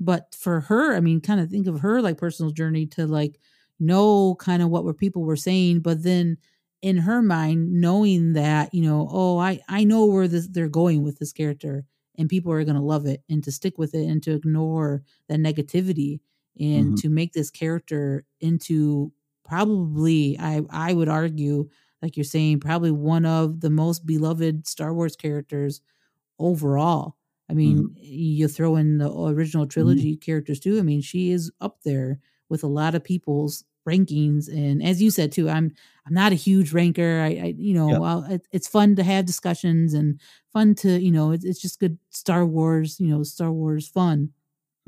But for her, I mean, kind of think of her like personal journey to like know kind of what were people were saying, but then in her mind knowing that you know oh i i know where this they're going with this character and people are going to love it and to stick with it and to ignore that negativity and Mhm. to make this character into probably i i would argue like you're saying probably one of the most beloved star wars characters overall. I mean you throw in the original trilogy characters too i mean she is up there with a lot of people's rankings and as you said too i'm i'm not a huge ranker i, I you know Yeah. It, it's fun to have discussions and fun to you know it's, it's just good star wars you know star wars fun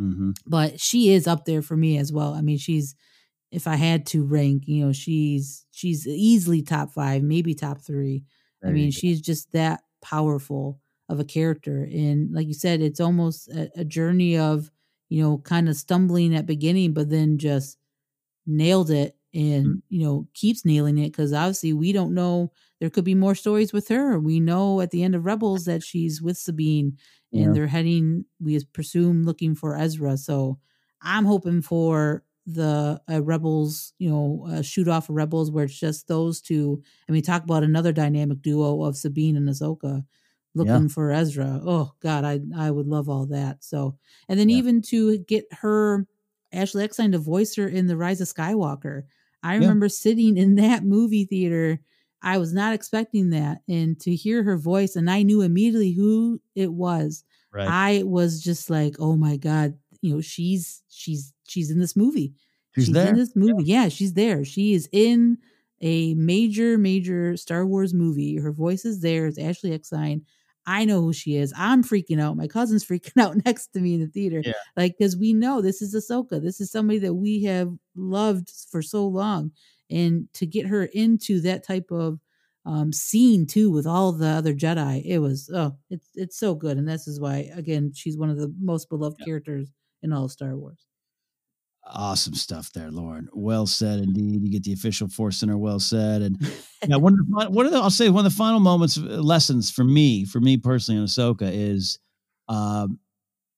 Mm-hmm. but she is up there for me as well i mean she's if i had to rank you know she's she's easily top five maybe top three i There you mean go. she's just that powerful of a character and like you said it's almost a, a journey of you know kind of stumbling at beginning but then just nailed it and Mm-hmm. you know keeps nailing it because obviously we don't know there could be more stories with her we know at the end of rebels that she's with sabine and Yeah. they're heading we presume looking for ezra so i'm hoping for the uh, rebels you know uh, shoot off of rebels where it's just those two and we talk about another dynamic duo of sabine and ahsoka looking for ezra oh god i i would love all that so and then even to get her Ashley Eckstein to voice her in The Rise of Skywalker. I Yeah. remember sitting in that movie theater. I was not expecting that. And to hear her voice, and I knew immediately who it was. Right. I was just like, oh my God, you know, she's she's she's in this movie. She's there. in this movie. Yeah. she's there. She is in a major, major Star Wars movie. Her voice is there. It's Ashley Eckstein. I know who she is. I'm freaking out. My cousin's *laughs* freaking out next to me in the theater. Yeah. Like, because we know this is Ahsoka. This is somebody that we have loved for so long. And to get her into that type of um, scene too with all the other Jedi, it was oh, it's it's so good. And this is why, again, she's one of the most beloved characters in all of Star Wars. Awesome stuff there, Lauren. Well said, indeed. You get the official Forcenter. Well said. And *laughs* yeah, one of the one of the I'll say one of the final moments, uh, lessons for me, for me personally on Ahsoka is, um,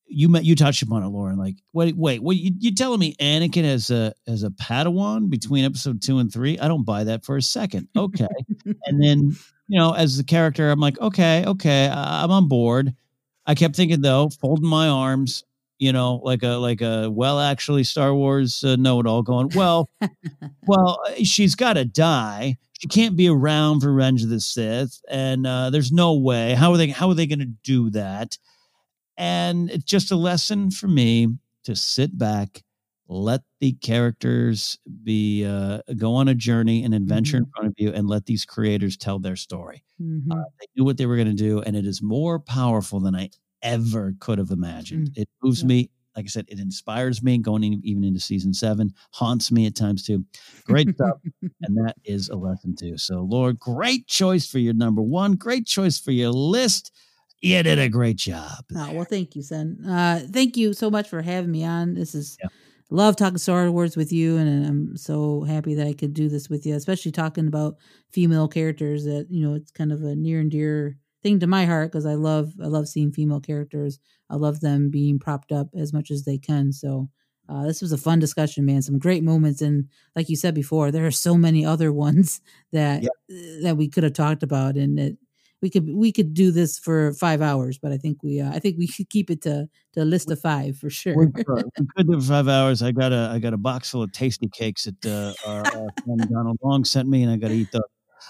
you met you touched upon it, Lauren. Like, wait, wait, what you, you telling me Anakin as a as a Padawan between episode two and three? I don't buy that for a second. Okay, *laughs* and then you know, as the character, I'm like, okay, okay, I- I'm on board. I kept thinking though, folding my arms, you know, like a like a well, actually, Star Wars uh, know it all. Going well, *laughs* well, she's got to die. She can't be around for Revenge of the Sith, and uh, there's no way. How are they? How are they going to do that? And it's just a lesson for me to sit back, let the characters be uh, go on a journey, an adventure in front of you, and let these creators tell their story. Mhm. Uh, they knew what they were going to do, and it is more powerful than I ever could have imagined. It moves me. Like I said, it inspires me going in, even into season seven, haunts me at times too. Great stuff. *laughs* and that is a lesson too. So, Lord, great choice for your number one. Great choice for your list. You did a great job. Oh, well, thank you, son. Uh, thank you so much for having me on. This is love talking Star Wars with you, and I'm so happy that I could do this with you, especially talking about female characters. That you know, it's kind of a near and dear thing to my heart because I love I love seeing female characters. I love them being propped up as much as they can. So. Uh, this was a fun discussion, man. Some great moments, and like you said before, there are so many other *laughs* ones that that we could have talked about, and it, we could we could do this for five hours, but I think we uh, I think we *laughs* should keep it to to a list of five for sure. We could we could do five hours. I got a I got a box full of tasty cakes that uh, our, our friend Donald Long sent me, and I got to eat those.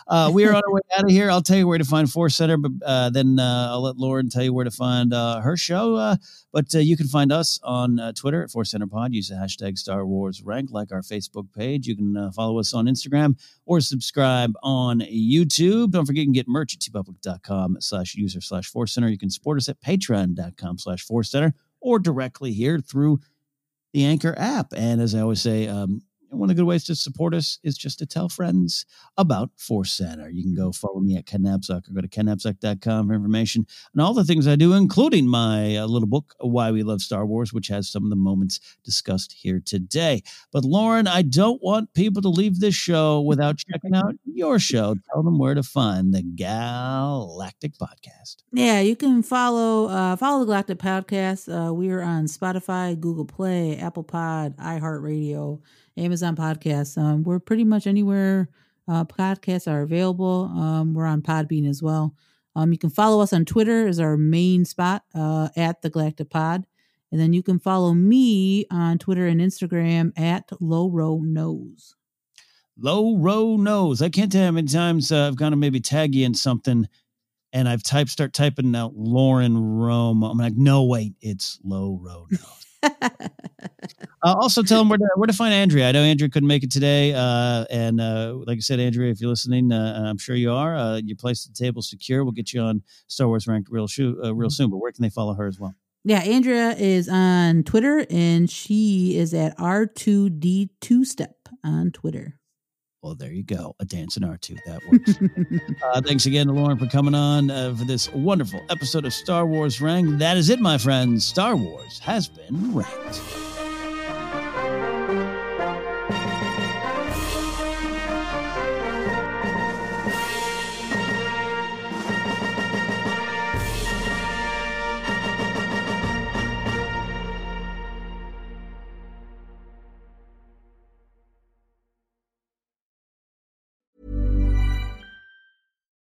Uh, we are on our way out of here. I'll tell you where to find Forcenter, but uh, then uh, I'll let Lauren tell you where to find uh, her show. Uh, but uh, you can find us on Twitter at Forcenter Pod. Use the hashtag Star Wars Rank, like our Facebook page. You can follow us on Instagram or subscribe on YouTube. Don't forget you can get merch at teepublic.com slash user slash Forcenter. You can support us at patreon.com slash Forcenter or directly here through the Anchor app. And as I always say, um, one of the good ways to support us is just to tell friends about Forcenter. You can go follow me at Ken Napzok or go to kennapzok.com for information and all the things I do, including my uh, little book, Why We Love Star Wars, which has some of the moments discussed here today. But Lauren, I don't want people to leave this show without *laughs* checking out your show. Tell them where to find the Galactic Podcast. Yeah, you can follow uh, follow the Galactic Podcast. Uh, we're on Spotify, Google Play, Apple Pod, iHeartRadio, Amazon Podcasts. Um, we're pretty much anywhere uh, podcasts are available. Um, we're on Podbean as well. Um, you can follow us on Twitter is our main spot uh, at the Galactic Pod, and then you can follow me on Twitter and Instagram at Low Row Nose. Low row nose. I can't tell you how many times uh, I've gone to maybe tag you in something and I've typed start typing out Lauren Rome. I'm like, no, wait, it's low row nose. Uh, also, tell them where to, where to find Andrea. I know Andrea couldn't make it today, uh, and uh, like I said, Andrea, if you're listening, uh, I'm sure you are. Uh, your place at the table secure. We'll get you on Star Wars Ranked real, shoo- uh, real soon. But where can they follow her as well? Yeah, Andrea is on Twitter and she is at R2D2 Step on Twitter. Well, there you go. A dancing R2. That works. *laughs* uh, thanks again to Lauren for coming on uh, for this wonderful episode of Star Wars Ranked. That is it, my friends. Star Wars has been ranked.